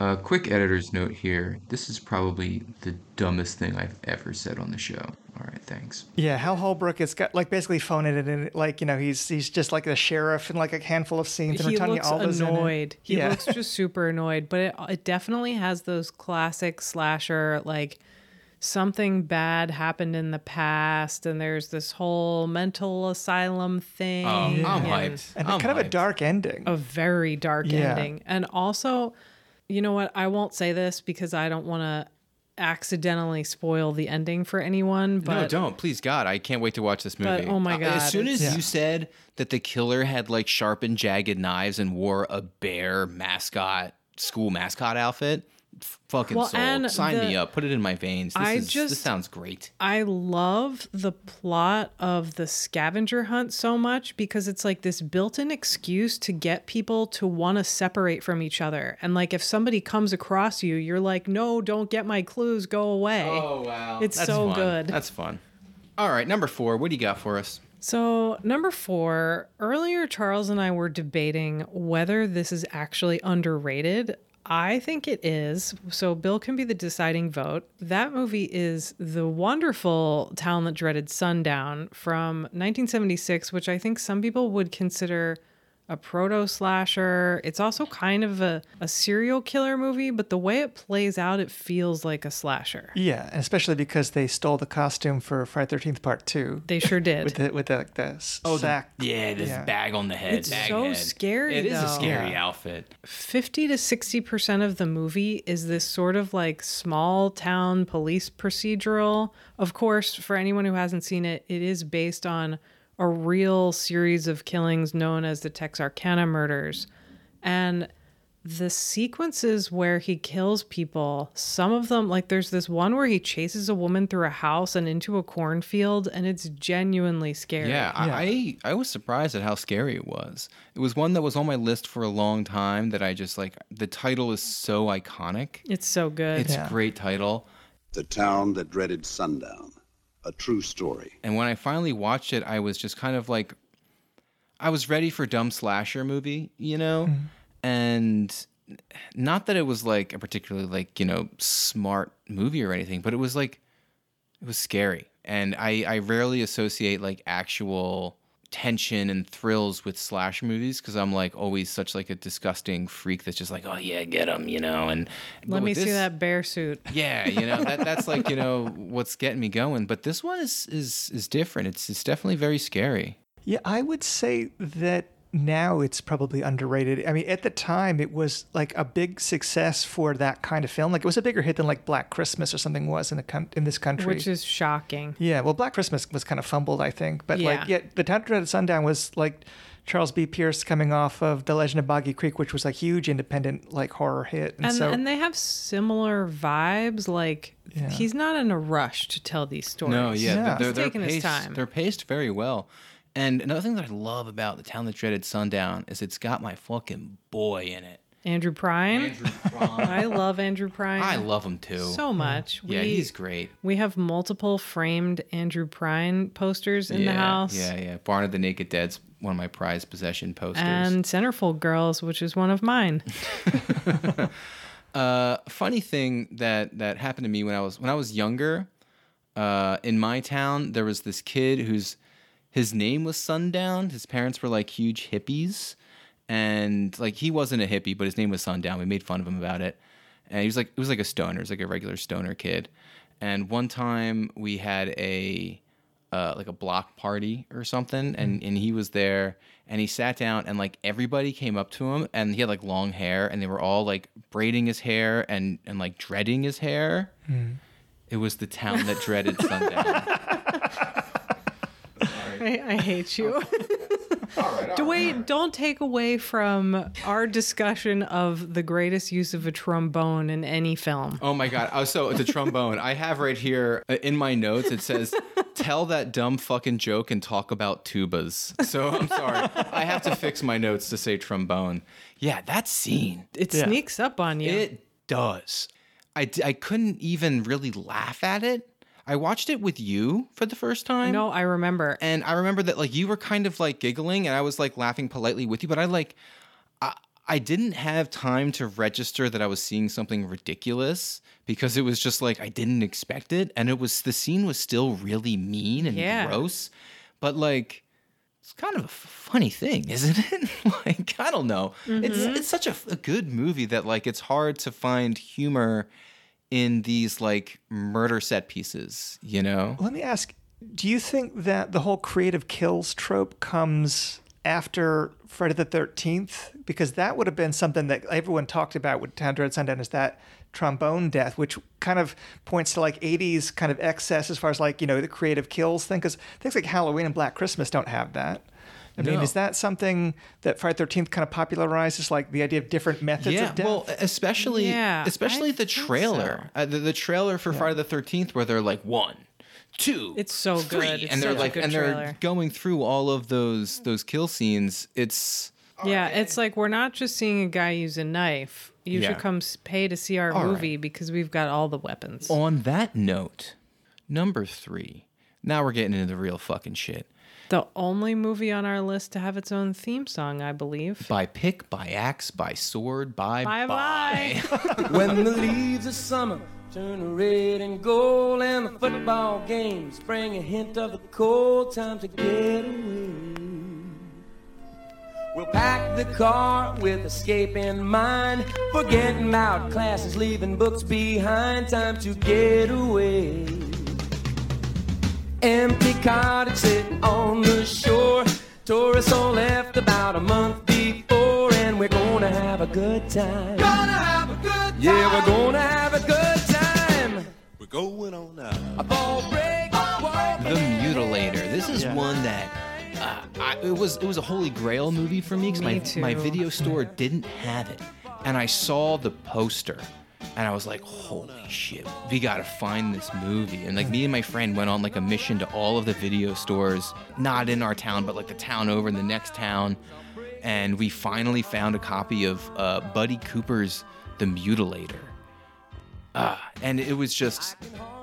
A quick editor's note here. This is probably the dumbest thing I've ever said on the show. All right, thanks. Yeah, Hal Holbrook has got like basically phoning it in. Like you know, he's he's just like the sheriff in like a handful of scenes. And he Tanya looks Alva's annoyed. He yeah. looks just super annoyed. But it, it definitely has those classic slasher like something bad happened in the past, and there's this whole mental asylum thing. Oh, I'm and hyped. and I'm kind of a dark ending. A very dark Yeah. ending, and also, you know what? I won't say this because I don't want to accidentally spoil the ending for anyone. But no, don't. Please, God, I can't wait to watch this movie. But, oh my Uh, God, As soon as it's- you said that the killer had like sharpened, jagged knives and wore a bear mascot, school mascot outfit, f- fucking Well, and Sign me up. Put it in my veins. This, I is, just- this sounds great. I love the plot of the scavenger hunt so much because it's like this built in excuse to get people to want to separate from each other. And like if somebody comes across you, you're like, no, don't get my clues, go away. Oh, wow. It's That's so fun. good. That's fun. All right, number four. What do you got for us? So, number four, earlier Charles and I were debating whether this is actually underrated. I think it is. So, Bill can be the deciding vote. That movie is the wonderful Town That Dreaded Sundown from 1976, which I think some people would consider a proto slasher. It's also kind of a, a serial killer movie, but the way it plays out, it feels like a slasher. Yeah, especially because they stole the costume for Friday Thirteenth Part Two They sure did. with the with the, the s- oh, sack. Yeah, this Yeah. bag on the head. It's bag so head. scary, It is a scary Yeah. outfit. 50 to 60% of the movie is this sort of like small town police procedural. Of course, for anyone who hasn't seen it, it is based on a real series of killings known as the Texarkana murders. And the sequences where he kills people, some of them, like there's this one where he chases a woman through a house and into a cornfield, and it's genuinely scary. Yeah, I, I I was surprised at how scary it was. It was one that was on my list for a long time that I just like the title is so iconic. It's so good. It's Yeah. a great title. The town that dreaded sundown. A true story. And when I finally watched it, I was just kind of like, I was ready for dumb slasher movie, you know, mm-hmm. and not that it was like a particularly like you know smart movie or anything, but it was like it was scary, and I I rarely associate like actual tension and thrills with slash movies because I'm like always such like a disgusting freak that's just like oh yeah get them you know and Let me with see that bear suit. yeah, you know that that's like you know what's getting me going. But this one is is is different. It's it's definitely very scary. Yeah, I would say that now it's probably underrated. I mean, at the time, it was like a big success for that kind of film. Like it was a bigger hit than like Black Christmas or something was in the coun- in this country. Which is shocking. yeah, well, Black Christmas was kind of fumbled, I think. But like, Yeah. yeah, the Town Dreaded Sundown was like Charles B. Pierce coming off of The Legend of Boggy Creek, which was a huge independent like horror hit. And, And so, and they have similar vibes. Like Yeah. he's not in a rush to tell these stories. No, yeah, they're, he's they're taking his time. They're paced very well. And another thing that I love about the town that dreaded sundown is it's got my fucking boy in it. Andrew Prine. I love Andrew Prine. I love him too. so much. Yeah, We- he's great. We have multiple framed Andrew Prine posters in yeah, the house. Yeah, yeah. Barn of the Naked Dead's one of my prized possession posters. And Centerfold Girls, which is one of mine. Uh, funny thing that that happened to me when I was when I was younger. Uh, in my town, there was this kid whose his name was Sundown. His parents were like huge hippies, and like he wasn't a hippie, but his name was Sundown. We made fun of him about it, and he was like it was like a stoner, it was like a regular stoner kid. And one time we had a uh, like a block party or something, and and he was there, and he sat down, and like everybody came up to him, and he had like long hair, and they were all like braiding his hair and and like dreading his hair. Hmm. It was the town that dreaded sundown. I, I hate you. Wait, don't take away from our discussion of the greatest use of a trombone in any film. Oh my god! Oh, so the trombone. I have right here uh, in my notes. It says, "Tell that dumb fucking joke and talk about tubas." So I'm sorry. I have to fix my notes to say trombone. Yeah, that scene. It sneaks up on you. It does. I, d- I couldn't even really laugh at it. I watched it with you for the first time. No, I remember. And I remember that like you were kind of like giggling and I was like laughing politely with you, but I like I, I didn't have time to register that I was seeing something ridiculous because it was just like I didn't expect it and it was the scene was still really mean and Yeah. gross. But like it's kind of a funny thing, isn't it? like I don't know. It's Mhm. it's such a, a good movie that like it's hard to find humor in these like murder set pieces, you know? Let me ask do you think that the whole creative kills trope comes after Friday the 13th? Because that would have been something that everyone talked about with Town Dread Sundown is that trombone death, which kind of points to like 80s kind of excess as far as like, you know, the creative kills thing. Because things like Halloween and Black Christmas don't have that. I mean, is that something that Friday the 13th kind of popularizes, like the idea of different methods yeah, of death? well, especially Yeah, especially I the think trailer, uh, the, the trailer for Friday the Thirteenth, where they're like one, two, It's so three, good. It's and they're like and trailer. they're going through all of those those kill scenes. It's Yeah, it's like we're not just seeing a guy use a knife. You Yeah. should come pay to see our All right. movie because we've got all the weapons. on that note. Number three. Now we're getting into the real fucking shit. The only movie on our list to have its own theme song, I believe. By pick, by axe, by sword, by Bye bye. when the leaves of summer turn to red and gold and the football games bring a hint of the cold time to get away. We'll pack the car with escape in mind, forgetting about classes, leaving books behind. Time to get away. Empty cottage sitting on the shore. Tourists all left about a month before, and we're gonna have a good time. Gonna have a good time. Yeah, we're gonna have a good time. We're going on now. A ball break, walk The Mutilator. This is one that uh, I, it was it was a holy grail movie for me because my too. my video store didn't have it, and I saw the poster, and I was like, holy shit, we gotta find this movie. And like me and my friend went on like a mission to all of the video stores, not in our town, but like the town over in the next town, and we finally found a copy of uh, Buddy Cooper's The Mutilator. Ah, and it was just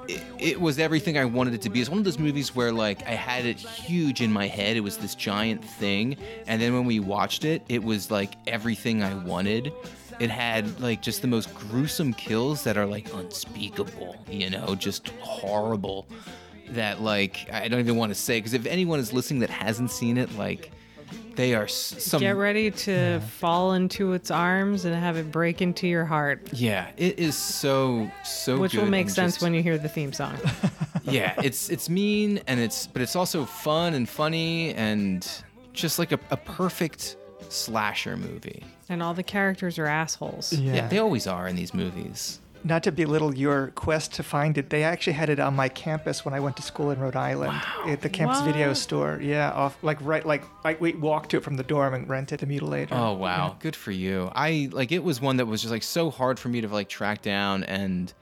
it, was everything I wanted it to be. It's one of those movies where like I had it huge in my head. It was this giant thing, and then when we watched it, it was like everything I wanted. It had like just the most gruesome kills that are like unspeakable, you know, just horrible. That like I don't even want to say because if anyone is listening that hasn't seen it, like they are some Get ready to fall into its arms and have it break into your heart, yeah, it is so so which will make sense just- when you hear the theme song. yeah, it's it's mean and it's but it's also fun and funny and just like a, a perfect slasher movie. and all the characters are assholes. Yeah. they always are in these movies. Not to belittle your quest to find it, they actually had it on my campus when I went to school in Rhode Island at the campus video store. Yeah, off like right like like we walked to it from the dorm and rented the mutilator. Oh wow, good for you. I like it was one that was just like so hard for me to like track down and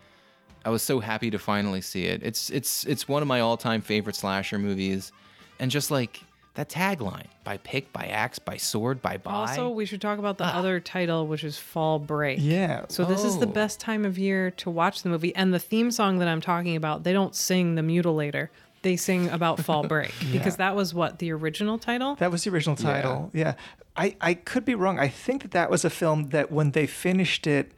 I was so happy to finally see it. It's it's it's one of my all-time favorite slasher movies and just like that tagline by pick, by axe, by sword, by buy. Also, we should talk about the ah. other title, which is Fall Break. Yeah. So this is the Oh. best time of year to watch the movie. And the theme song that I'm talking about, they don't sing the mutilator. They sing about Fall Break because that was what the original title. That was the original title. Yeah. I, I could be wrong. I think that that was a film that when they finished it,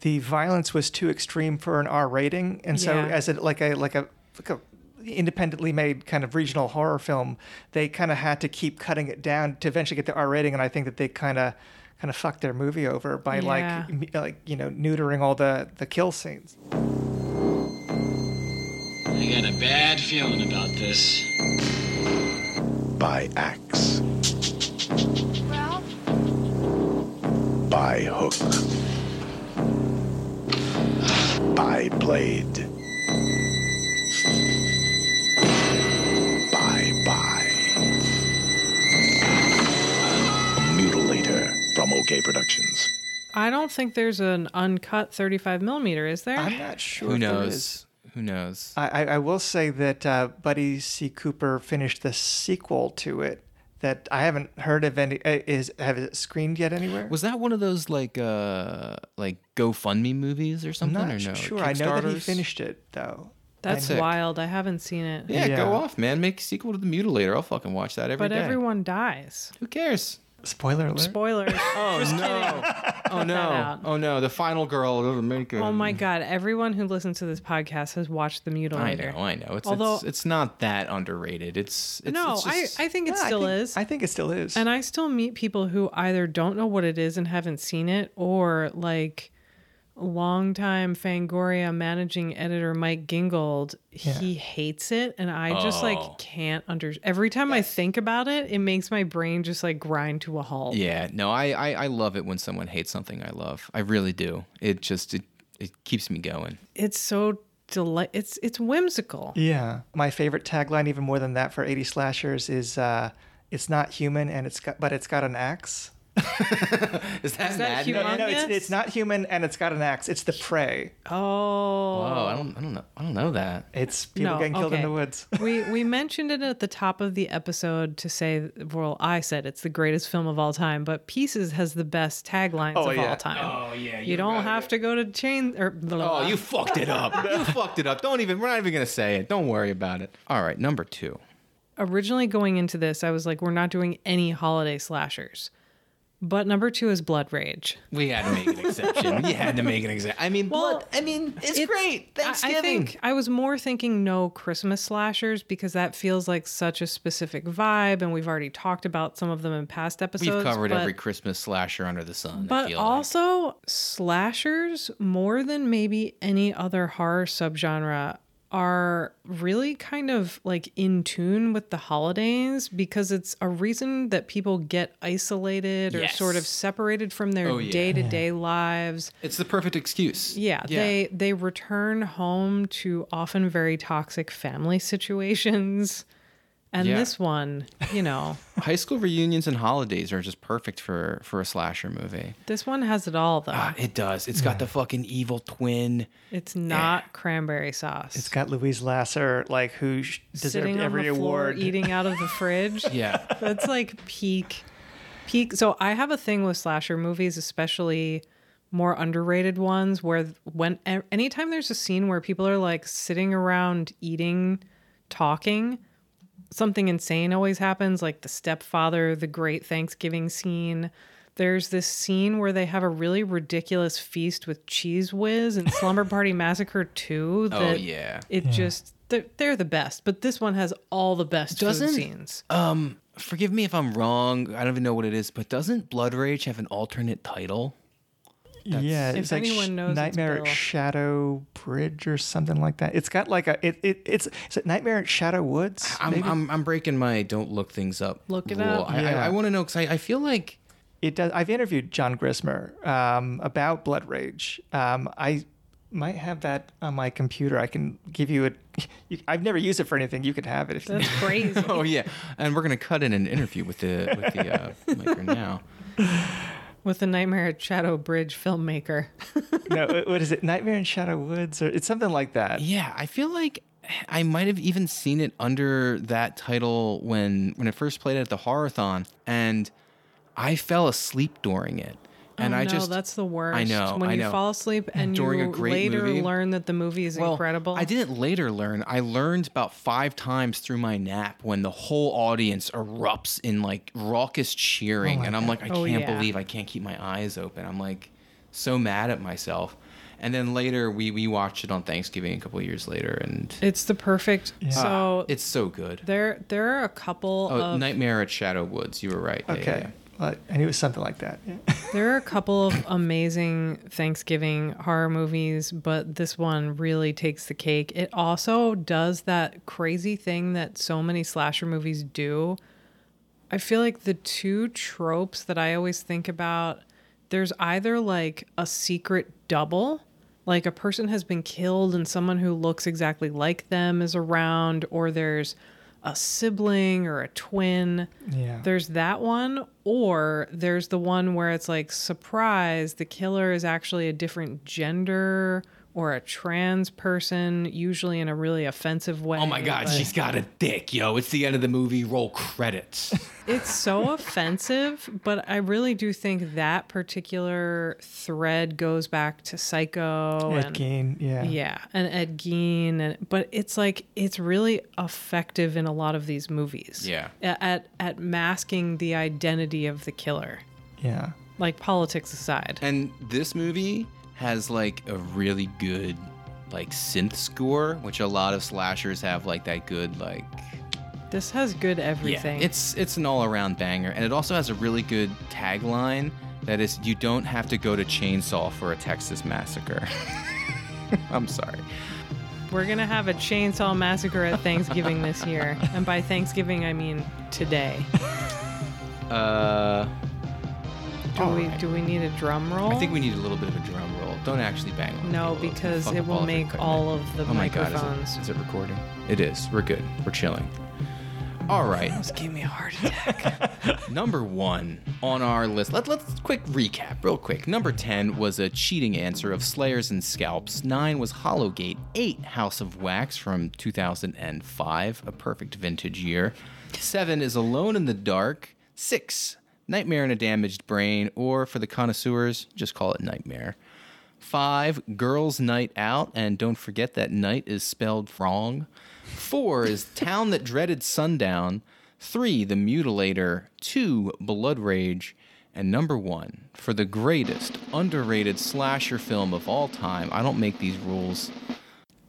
the violence was too extreme for an R rating, and so Yeah. as a like a like a like a independently made kind of regional horror film, they kind of had to keep cutting it down to eventually get the R rating, and I think that they kind of kind of fucked their movie over by Yeah. like like you know neutering all the the kill scenes. I got a bad feeling about this. By axe. By hook. By blade. OK Productions. I don't think there's an uncut 35 millimeter, is there? I'm not sure. Who knows? is. Who knows? I, I I will say that uh, Buddy C. Cooper finished the sequel to it that I haven't heard of any. uh, Is have it screened yet anywhere? Was that one of those like uh like GoFundMe movies or something? I'm not or no? sure. I know that he finished it though. That's Sick. wild. I haven't seen it. Yeah, Yeah. go off, man. Make a sequel to the Mutilator. I'll fucking watch that every But day. everyone dies. Who cares? Spoiler alert. Spoilers. Oh no! oh no! out. Oh no! The final girl doesn't make it. Oh my god! Everyone who listens to this podcast has watched The I Mutilator. know, I know. It's Although- it's, it's not that underrated. It's, it's no, it's just- I, I think it Yeah, I still think- is. I think it still is. And I still meet people who either don't know what it is and haven't seen it, or like longtime Fangoria managing editor Mike Gingold, he hates it, and I just Oh. like can't under. Every time I think about it, it makes my brain just like grind to a halt. Yeah, no, I, I I love it when someone hates something I love. I really do. It just it it keeps me going. It's so delight. It's it's whimsical. yeah, my favorite tagline, even more than that, for 80 slashers is uh, "It's not human, and it's got, but it's got an axe." Is that, Is that Mad humongous? Men? No, it's, it's not human, and it's got an axe. It's the prey. Oh, Oh, I don't I don't know I don't know that. It's people No, getting killed in the woods. we we mentioned it at the top of the episode to say well I said it's the greatest film of all time but Pieces has the best taglines Oh, of yeah. all time. Oh yeah, you don't have to go to chain or blah, Oh, you fucked it up. you fucked it up. Don't even. We're not even gonna say it. Don't worry about it. All right, number two. Originally going into this I was like we're not doing any holiday slashers. But number 2 is Blood Rage. We had to make an exception. you had to make an exception. I mean, Well, blood. I mean, it's, It's- great. I- Thanksgiving. I think I was more thinking no Christmas slashers because that feels like such a specific vibe, and we've already talked about some of them in past episodes. We've covered but- every Christmas slasher under the sun. I But feel like. also, slashers, more than maybe any other horror subgenre, are really kind of like in tune with the holidays because it's a reason that people get isolated or Yes. sort of separated from their Oh, yeah. day to day lives. it's the perfect excuse. Yeah, they they return home to often very toxic family situations. And Yeah. this one, you know, high school reunions and holidays are just perfect for for a slasher movie. this one has it all though. Ah, it does. It's got the fucking evil twin. It's not cranberry sauce. It's got Louise Lasser, like who sh- deserved sitting every on the floor award. eating out of the fridge. Yeah. That's like peak peak. So I have a thing with slasher movies, especially more underrated ones where when anytime there's a scene where people are like sitting around eating, talking, something insane always happens, like the stepfather, the great Thanksgiving scene. There's this scene where they have a really ridiculous feast with Cheez Whiz and Slumber Party Massacre 2. Oh, yeah. It Yeah. just, they're, they're the best, but this one has all the best Doesn't food scenes. um forgive me if I'm wrong. I don't even know what it is, but doesn't Blood Rage have an alternate title? Yeah, If it's like anyone sh- knows, it's Nightmare Bill. at Shadow Bridge or something like that. It's got like a it, it it's is it Nightmare at Shadow Woods? I'm. I'm I'm breaking my don't look things up. Look it rule. up. I, I, Yeah. I want to know because I, I feel like it does. I've interviewed John Grissmer um, about Blood Rage. Um, I might have that on my computer. I can give you it. You, I've never used it for anything. You could have it if you That's crazy. oh yeah, and we're gonna cut in an interview with the with the uh, filmmaker now. With the Nightmare at Shadow Bridge filmmaker. no, what- what is it? Nightmare in Shadow Woods, or it's something like that. Yeah, I feel like I might have even seen it under that title when when it first played at the Horrorthon, and I fell asleep during it. And oh, I no, just that's the worst. I know. When I you fall asleep and During you a great later movie. learn that the movie is Well, incredible. I didn't later learn. I learned about five times through my nap when the whole audience erupts in like raucous cheering, oh my and I'm like, I Oh, can't yeah. believe I can't keep my eyes open. I'm like so mad at myself. And then later we we watched it on Thanksgiving a couple of years later, and It's the perfect. So it's so good. there there are a couple Oh, of Nightmare at Shadow Woods. You were right. Yeah, yeah, Okay, yeah. I knew it was something like that. There are a couple of amazing Thanksgiving horror movies, but this one really takes the cake. It also does that crazy thing that so many slasher movies do. I feel like the two tropes that I always think about there's either like a secret double, like a person has been killed and someone who looks exactly like them is around, or there's a sibling or a twin. Yeah. There's that one, or there's the one where it's like, surprise, the killer is actually a different gender or a trans person, usually in a really offensive way. Oh my God, but she's got a dick, yo! It's the end of the movie. Roll credits. It's so offensive, but I really do think that particular thread goes back to Psycho Ed and Gein, yeah. yeah, and Ed Gein, and but it's like it's really effective in a lot of these movies. Yeah. at at masking the identity of the killer, Yeah. like politics aside. And this movie has like a really good like synth score, which a lot of slashers have like that good like This has good everything. Yeah, it's it's an all-around banger, and it also has a really good tagline that is you don't have to go to chainsaw for a Texas massacre. I'm sorry. We're gonna have a chainsaw massacre at Thanksgiving this year, and by Thanksgiving I mean today. Uh Do we do we need a drum roll? I think we need a little bit of a drum roll. Don't actually bang on No. Because it will of your make equipment. all of the oh my God, is it, is it recording? It is. We're good. We're chilling. All right. Almost gave me a heart attack. Number one on our list. Let, let's quick recap, real quick. Number 10 was a cheating answer of Slayers and Scalps. Nine was Hollowgate. Eight, House of Wax from 2005, a perfect vintage year. Seven is Alone in the Dark. Six, Nightmare in a Damaged Brain, or for the connoisseurs, just call it Nightmare. Five, Girls Night Out, and don't forget that night is spelled wrong. Four is Town That Dreaded Sundown. Three, The Mutilator. Two, Blood Rage. And number one, for the greatest underrated slasher film of all time. I don't make these rules.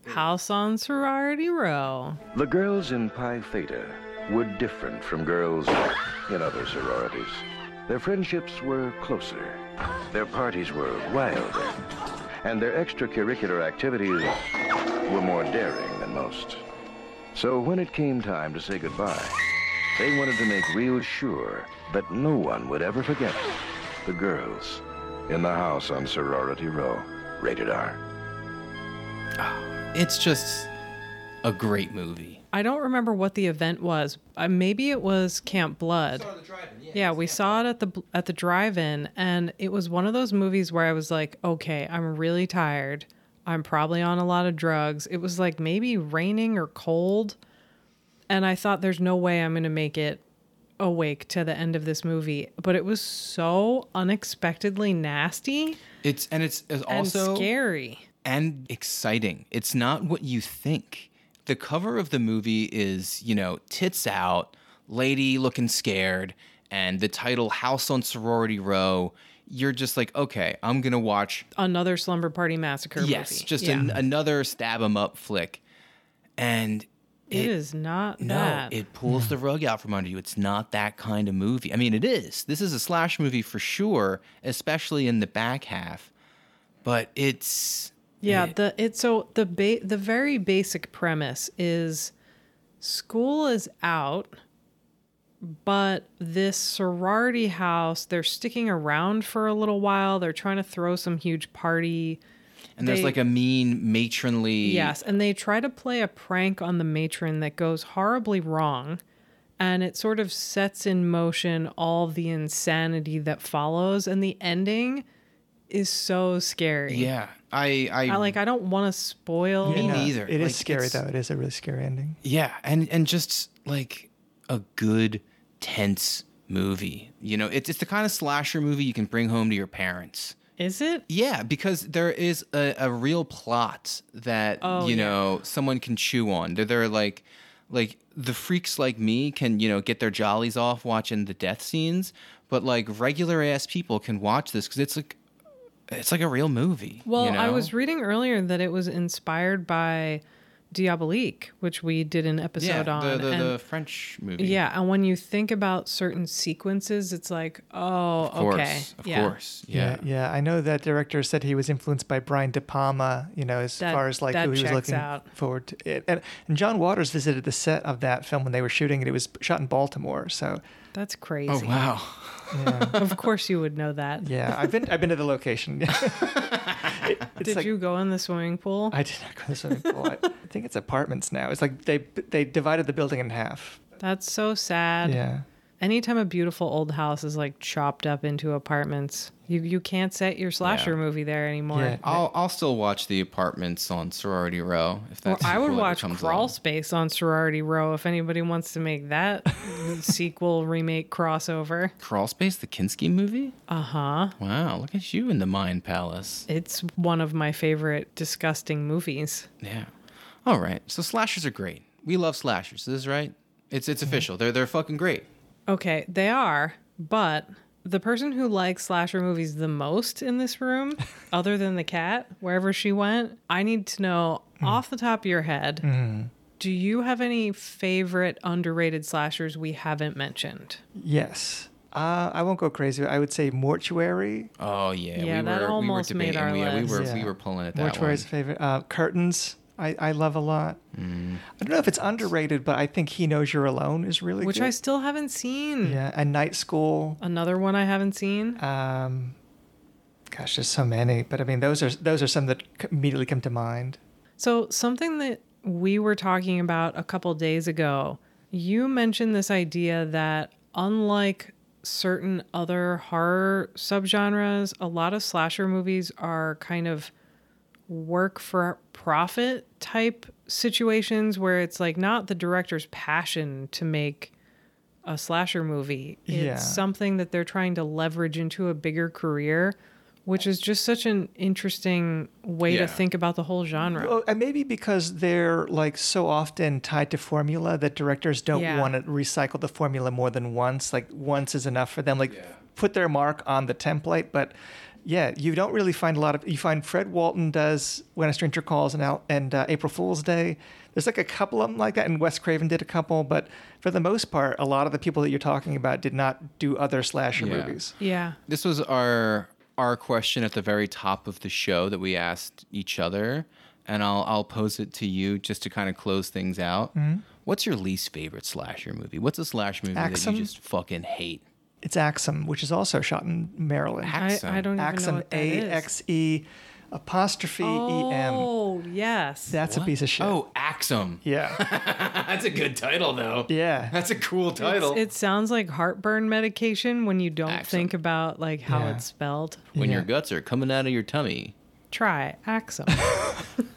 House on Sorority Row. The girls in Pi Theta were different from girls in other sororities. Their friendships were closer. Their parties were wilder. And their extracurricular activities were more daring than most. So when it came time to say goodbye, they wanted to make real sure that no one would ever forget the girls in the house on Sorority Row. Rated R. It's just a great movie. I don't remember what the event was. Uh, maybe it was Camp Blood. yeah, we saw it at the at the drive-in, and it was one of those movies where I was like, okay, I'm really tired. I'm probably on a lot of drugs. It was like maybe raining or cold, and I thought there's no way I'm gonna make it awake to the end of this movie, but it was so unexpectedly nasty It's and it's, it's and also scary. and exciting. It's not what you think. The cover of the movie is, you know, tits out, lady looking scared, and the title House on Sorority Row. You're just like, okay, I'm gonna watch. Another slumber party massacre movie. yes, movie. just Yeah. an, another stab 'em up flick, and it is not no, that. it pulls the rug out from under you. It's not that kind of movie. I mean, it is. This is a slash movie for sure, especially in the back half. But it's Yeah, the it's so the ba- the very basic premise is school is out, but this sorority house they're sticking around for a little while. They're trying to throw some huge party. and there's They- like a mean matronly. Yes, and they try to play a prank on the matron that goes horribly wrong, and it sort of sets in motion all the insanity that follows, and the ending is so scary. Yeah, I I, I like I don't want to spoil Me Yeah, neither. It is Like, scary though. It is a really scary ending. Yeah, and and just like a good tense movie. You know, it's it's the kind of slasher movie you can bring home to your parents. Is it? Yeah, because there is a, a real plot that Oh, you yeah. know someone can chew on. They're, they're like like the freaks like me can you know get their jollies off watching the death scenes, but like regular ass people can watch this because it's like it's like a real movie. Well, you I was reading earlier that it was inspired by Diabolique, which we did an episode yeah, on. the the, and- the French movie. Yeah, and when you think about certain sequences, it's like, oh, of course, okay, of yeah. course, yeah. yeah. I know that director said he was influenced by Brian De Palma. You know, as That- far as like who he was looking out. forward to. It. And, and John Waters visited the set of that film when they were shooting it. It was shot in Baltimore, so That's oh, crazy. Oh wow. of course, you would know that. yeah, I've been I've been to the location. It- Did like- you go in the swimming pool? I did not go to the swimming pool. I, I think it's apartments now. It's like they they divided the building in half. That's so sad. Yeah. Anytime a beautiful old house is like chopped up into apartments, you you can't set your slasher Yeah. movie there anymore. Yeah. I'll I'll still watch the apartments on Sorority Row if Or that's. I would sequel ever watch comes Crawl along. Space on Sorority Row if anybody wants to make that sequel, remake, crossover. Crawl Space, the Kinski movie. Uh huh. Wow, look at you in the Mind Palace. It's one of my favorite disgusting movies. Yeah. All right. So slashers are great. We love slashers. Is this is right. It's it's official. They're they're fucking great. Okay, they are, but the person who likes slasher movies the most in this room, other than the cat, wherever she went, I need to know off the top of your head. Do you have any favorite underrated slashers we haven't mentioned? Yes. Uh, I won't go crazy. I would say Mortuary. Oh yeah. Yeah, we that were almost we were made debating. our we, we were list. we were pulling at that Mortuary's one. favorite. Uh, Curtains. I, I love a lot. Mm. I don't know if it's underrated, but I think He Knows You're Alone is really good. Which good. I still haven't seen. yeah, and Night School. Another one I haven't seen. Um, gosh, there's so many, but I mean, those are those are some that immediately come to mind. So, something that we were talking about a couple days ago, you mentioned this idea that unlike certain other horror subgenres, a lot of slasher movies are kind of work for profit type situations where it's like not the director's passion to make a slasher movie. It's Yeah. something that they're trying to leverage into a bigger career, which is just such an interesting way Yeah. to think about the whole genre. Well, and maybe because they're like so often tied to formula that directors don't Yeah. want to recycle the formula more than once. Like once is enough for them. Like put their mark on the template, but yeah, you don't really find a lot of. You find Fred Walton does When a Stranger Calls and Al, and uh, April Fool's Day. There's like a couple of them like that, and Wes Craven did a couple, but for the most part, a lot of the people that you're talking about did not do other slasher Yeah. movies. Yeah. This was our our question at the very top of the show that we asked each other, and I'll I'll pose it to you just to kind of close things out. Mhm. What's your least favorite slasher movie? What's a slash movie that you just fucking hate? It's Axe 'Em, which is also shot in Maryland. I- I don't even know Axe 'Em, what that A is. X E apostrophe E M. Oh, yes. That's a piece of shit. Oh, Axe 'Em. Yeah. That's a good title though. Yeah. That's a cool It's- title. it sounds like heartburn medication when you don't Axe 'Em. think about like how Yeah. it's spelled. when your guts are coming out of your tummy. Try Axe 'Em.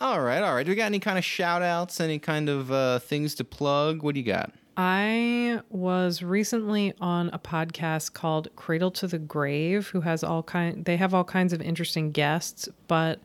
All right, all right. Do we got any kind of shout outs, any kind of uh, things to plug? What do you got? I was recently on a podcast called Cradle to the Grave, who has all kind. They have all kinds of interesting guests, but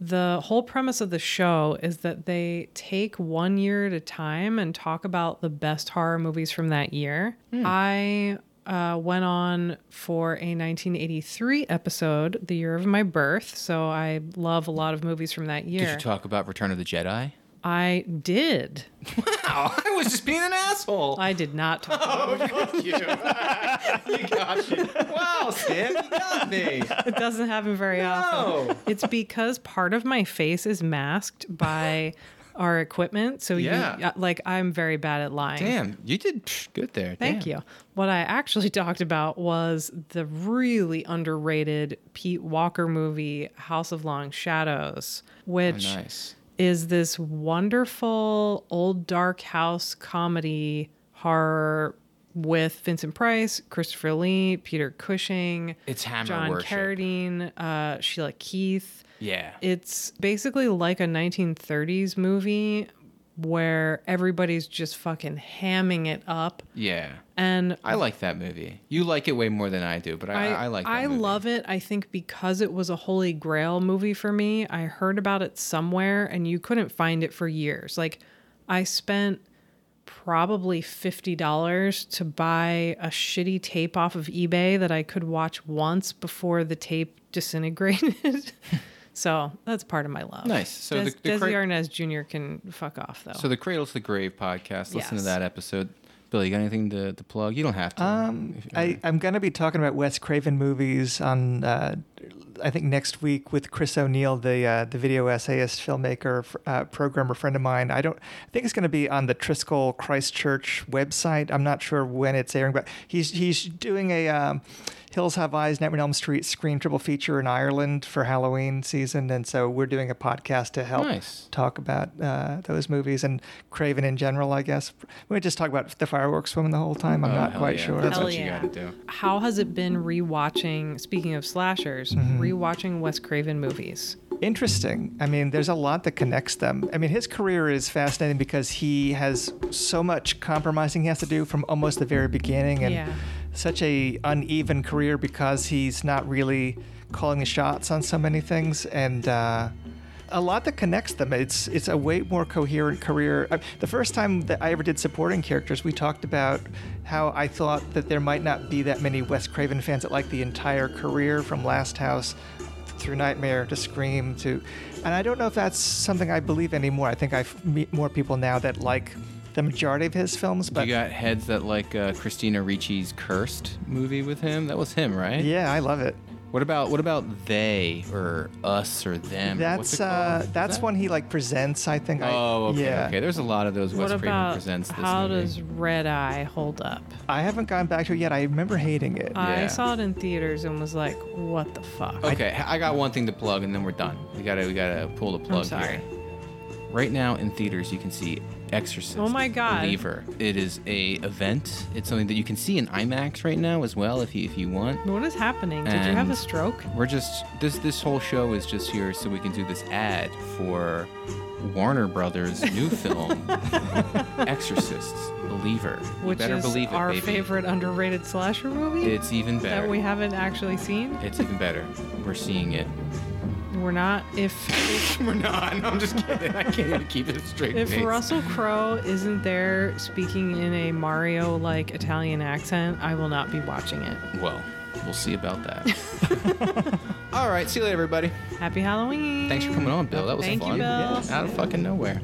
the whole premise of the show is that they take one year at a time and talk about the best horror movies from that year. I uh, went on for a 1983 episode, the year of my birth, so I love a lot of movies from that year. Did you talk about Return of the Jedi? I did. Wow, I was just being an asshole. I did not talk Oh, you. you got me. Wow, Samm, you got me. It doesn't happen very often. No. It's because part of my face is masked by our equipment. So Yeah. you uh, like I'm very bad at lying. Damn, you did good there. Thank Damn. you. What I actually talked about was the really underrated Pete Walker movie House of Long Shadows, which Oh, nice. Is this wonderful old dark house comedy horror with Vincent Price, Christopher Lee, Peter Cushing, It's Hammer John worship. Carradine, uh, Sheila Keith. Yeah. It's basically like a 1930s movie where everybody's just fucking hamming it up. Yeah. And I like that movie. You like it way more than I do, but I, I, like that I movie. love it. I think because it was a holy grail movie for me, I heard about it somewhere and you couldn't find it for years. Like I spent probably $50 to buy a shitty tape off of eBay that I could watch once before the tape disintegrated. so that's part of my love. Nice. So Des- the- the Desi cra- Arnaz Jr. can fuck off though. So the Cradle to the Grave podcast. Listen to that episode. Billy, you got anything to, to plug? You don't have to. Um, I, I'm going to be talking about Wes Craven movies on, uh, I think next week with Chris O'Neill, the uh, the video essayist, filmmaker, uh, programmer friend of mine. I don't. I think it's going to be on the Triskel Christchurch website. I'm not sure when it's airing, but he's he's doing a um, Hills Have Eyes, Nightmare on Elm Street screen triple feature in Ireland for Halloween season, and so we're doing a podcast to help Nice. talk about uh, those movies and Craven in general. I guess we just talk about the fireworks woman the whole time. I'm Oh, not quite yeah. sure. That's Hell what you got to do. How has it been rewatching, speaking of slashers, Mhm. rewatching Wes Craven movies? Interesting. I mean, there's a lot that connects them. I mean, his career is fascinating because he has so much compromising he has to do from almost the very beginning, and Yeah. such a uneven career because he's not really calling the shots on so many things, and uh, a lot that connects them. It's it's a way more coherent career. I, the first time that I ever did supporting characters, we talked about how I thought that there might not be that many Wes Craven fans that like the entire career from Last House through Nightmare to Scream to, and I don't know if that's something I believe anymore. I think I meet more people now that like the majority of his films, but you got heads that like uh, Christina Ricci's Cursed movie with him. That was him, right? yeah, I love it. What about what about they or us or them? That's uh, that's that- one he like presents. I think. Oh, okay, yeah. okay. There's a lot of those Wes what Craven about presents. This how movie. does Red Eye hold up? I haven't gone back to it yet. I remember hating it. I Yeah. saw it in theaters and was like, "What the fuck?" Okay, I got one thing to plug, and then we're done. We gotta we gotta pull the plug I'm sorry. here. Right now in theaters, you can see Exorcist. Oh my God. Believer. It is a event. It's something that you can see in IMAX right now as well, if you if you want. What is happening? Did you have a And stroke? We're just this this whole show is just here so we can do this ad for Warner Brothers' new film, Exorcists Believer. You Which better is believe it, our baby. favorite underrated slasher movie It's even better. that we haven't actually seen. It's even better. We're seeing it. We're not. If We're not. No, I'm just kidding. I can't even keep it straight if face. Russell Crowe isn't there speaking in a Mario-like Italian accent, I will not be watching it. Well, we'll see about that. All right. See you later, everybody. Happy Halloween! Thanks for coming on, Bill. That was Thank you, fun. Bill. Out of fucking nowhere.